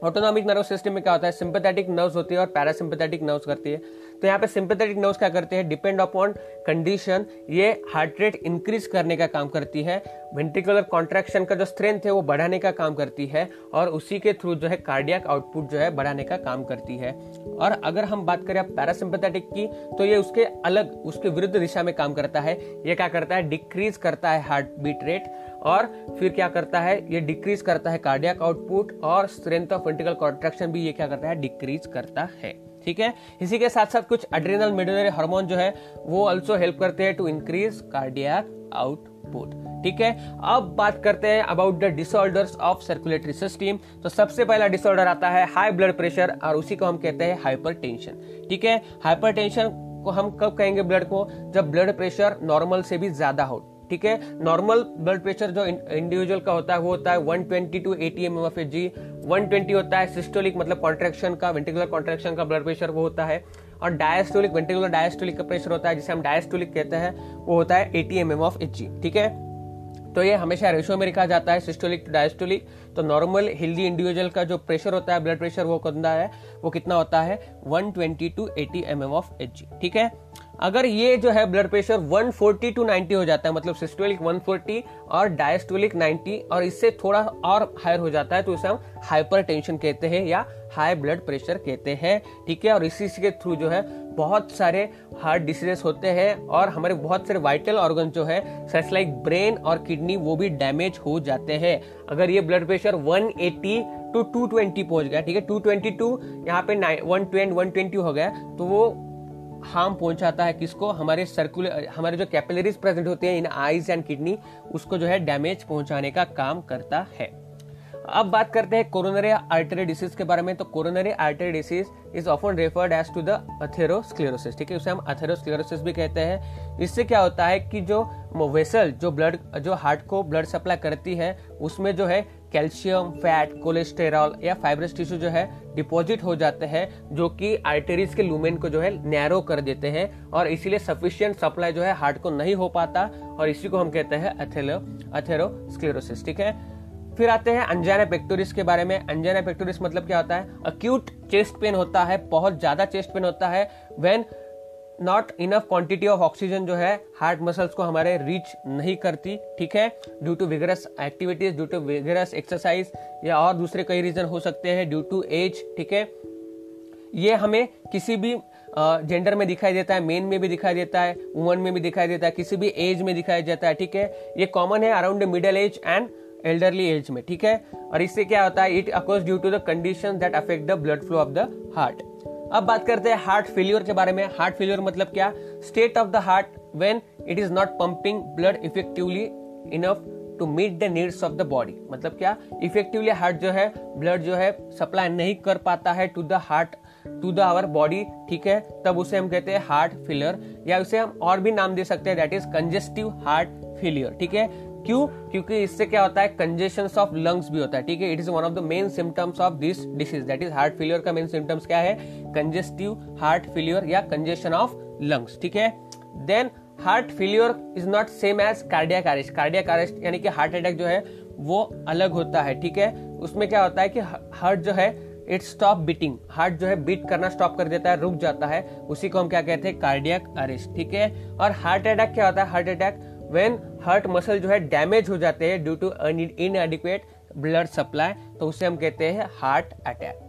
ऑटोनॉमिक नर्वस सिस्टम में क्या होता है? सिंपथेटिक नर्व्स होती है और पैरासिम्पथेटिक नर्व्स करती है। तो यहाँ पे सिंपथेटिक नर्व्स क्या करते हैं? डिपेंड अपॉन कंडीशन ये हार्ट रेट इंक्रीज करने का काम करती है। वेंट्रिकुलर कॉन्ट्रैक्शन का जो स्ट्रेंथ है, वो बढ़ाने का काम करती है और उसी के थ्रू जो है कार्डियक आउटपुट जो है, बढ़ाने का काम करती है। और अगर हम बात करें आप पैरासिम्पथेटिक की तो ये उसके अलग, उसके विरुद्ध दिशा में काम करता है। ये क्या करता है? डिक्रीज करता है हार्ट बीट रेट और फिर क्या करता है, ये डिक्रीज करता है कार्डियक आउटपुट और स्ट्रेंथ ऑफ़ वेंट्रिकल कॉन्ट्रैक्शन भी ये क्या करता है डिक्रीज करता है। ठीक है? इसी के साथ साथ कुछ एड्रेनल मेडुलरी हार्मोन जो है, वो ऑल्सो हेल्प करते हैं टू इंक्रीज कार्डियक आउटपुट ठीक है? अब बात करते हैं about the disorders of circulatory system तो सबसे पहला डिसऑर्डर आता है हाई ब्लड प्रेशर और उसी को हम कहते हैं हाइपर ठीक है? हाइपर को हम कब कहेंगे ब्लड को? जब ब्लड प्रेशर नॉर्मल से भी ज़्यादा हो। ठीक है? नॉर्मल ब्लड प्रेशर जो इंडिविजुअल का होता है, वो होता है 120 टू 80 एम एफ़ जी 120 होता है सिस्टोलिक मतलब कॉन्ट्रेक्शन का वेंटिकुलर कॉन्ट्रेक्शन का ब्लड प्रेशर वो होता है. और डायस्टोलिक वेंटिकुलर डायस्टोलिक का प्रेशर होता है, जिसे हम डायस्टोलिक कहते हैं, वो होता है eighty M M of H G ठीक है? तो ये हमेशा रेशो में लिखा जाता है सिस्टोलिक टू डायस्टोलिक तो नॉर्मल हेल्दी इंडिविजुअल का जो प्रेशर होता है ब्लड प्रेशर वो कितना है? वो कितना होता है? 120 to 80 M M of H ठीक है? अगर ये जो है ब्लड प्रेशर 140 टू 90 हो जाता है मतलब सिस्टोलिक 140 और डायस्टोलिक 90 और इससे थोड़ा और हायर हो जाता है तो इसे हम हाइपर कहते हैं या हाई ब्लड प्रेशर कहते हैं, ठीक है? और इसी के थ्रू जो है बहुत सारे हार्ट डिसीजेस होते हैं और हमारे बहुत सारे वाइटल ऑर्गन जो है सच लाइक ब्रेन और किडनी वो भी डैमेज हो जाते हैं। अगर ये ब्लड प्रेशर 180 टू 220 पहुँच गया, ठीक है? 222 यहाँ पे 120 120 हो गया तो वो हार्म पहुंचाता है किसको? हमारे सर्कुलर हमारे जो कैपिलरीज प्रेजेंट होते हैं, इन आईज एंड किडनी उसको जो है डैमेज पहुँचाने का काम करता है। अब बात करते हैं कोरोनरी आर्टरी डिसीज के बारे में। तो coronary artery disease is often referred as to the atherosclerosis ठीक है? उसे हम अथेरोस्क्लेरोसिस भी कहते हैं। इससे क्या होता है कि जो वेसल जो ब्लड जो हार्ट को ब्लड सप्लाई करती है, उसमें जो है कैल्शियम, फैट, कोलेस्टेरॉल या फाइब्रस टिश्यू जो है, डिपॉजिट हो जाते हैं, जो कि आर्टरीज के लूमेन को जो है नैरो कर देते हैं और इसीलिए सफिशियंट सप्लाई जो है हार्ट को नहीं हो पाता और इसी को हम कहते हैं अथेलो अथेरोस्क्लेरोसिस ठीक है? फिर आते हैं अंजाना पेक्टोरिस के बारे में। अंजाना पेक्टोरिस मतलब क्या होता है? अक्यूट चेस्ट पेन होता है, बहुत ज़्यादा चेस्ट पेन होता है। When not enough quantity of oxygen जो है हार्ट मसल्स को हमारे रीच नहीं करती, ठीक है? Due to vigorous activities due to vigorous exercise या और दूसरे कई रीजन हो सकते हैं ड्यू टू एज ठीक है? ये हमें किसी भी जेंडर में दिखाई देता है मेन में भी दिखाई देता है वुमन में भी दिखाई देता है, किसी भी एज में दिखाई देता है, ठीक है? ये कॉमन है around middle age and elderly age में, ठीक है? और इससे क्या होता है it occurs due to the condition that affect the blood flow of the heart अब बात करते हैं हार्ट फेलियर के बारे में। हार्ट फेलियर मतलब क्या? State of the heart when it is not pumping blood effectively enough to meet the needs of the body मतलब क्या? इफेक्टिवली हार्ट जो है ब्लड जो है सप्लाई नहीं कर पाता है to the heart to the our body ठीक है? तब उसे हम कहते हैं हार्ट फेलियर या उसे हम और भी नाम दे सकते हैं that is congestive heart failure ठीक है? क्यों? क्योंकि इससे क्या होता है कंजेशन ऑफ़ लंग्स भी होता है, ठीक है? It is one of the main symptoms of this disease that is heart failure का मेन सिम्टम्स क्या है? कंजेस्टिव हार्ट फेलियर या कंजेशन ऑफ़ लंग्स ठीक है? Then heart failure is not same as cardiac arrest cardiac arrest यानी कि heart attack जो है, वो अलग होता है, ठीक है? उसमें क्या होता है कि हार्ट जो है इट स्टॉप बीटिंग हार्ट जो है बीट करना स्टॉप कर देता है, रुक जाता है। उसी को हम क्या कहते हैं? कार्डियक अरेस्ट ठीक है? और हार्ट अटैक क्या होता है? Heart attack when heart muscle जो है डैमेज हो जाते हैं due to inadequate blood supply तो उसे हम कहते हैं heart attack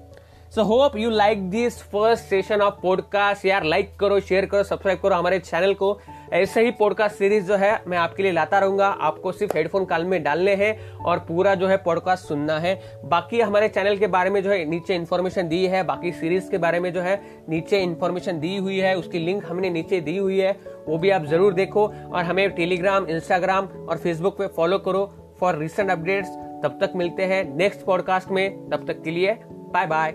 so hope you like this first session of podcast यार लाइक करो शेयर करो सब्सक्राइब करो हमारे चैनल को। ऐसे ही पॉडकास्ट सीरीज़ जो है, मैं आपके लिए लाता रहूँगा। आपको सिर्फ़ हेडफोन काल में डालने हैं और पूरा जो है पॉडकास्ट सुनना है। बाकी हमारे चैनल के बारे में जो है, नीचे इन्फॉर्मेशन दी है। बाकी सीरीज़ के बारे में जो है, नीचे इन्फॉर्मेशन दी हुई है। उसकी लिंक हमने नीचे दी हुई है। वो भी आप ज़रूर देखो। और हमें टेलीग्राम इंस्टाग्राम और फेसबुक पे फॉलो करो फॉर रिसेंट अपडेट्स तब तक मिलते हैं नेक्स्ट पॉडकास्ट में। तब तक के लिए बाय बाय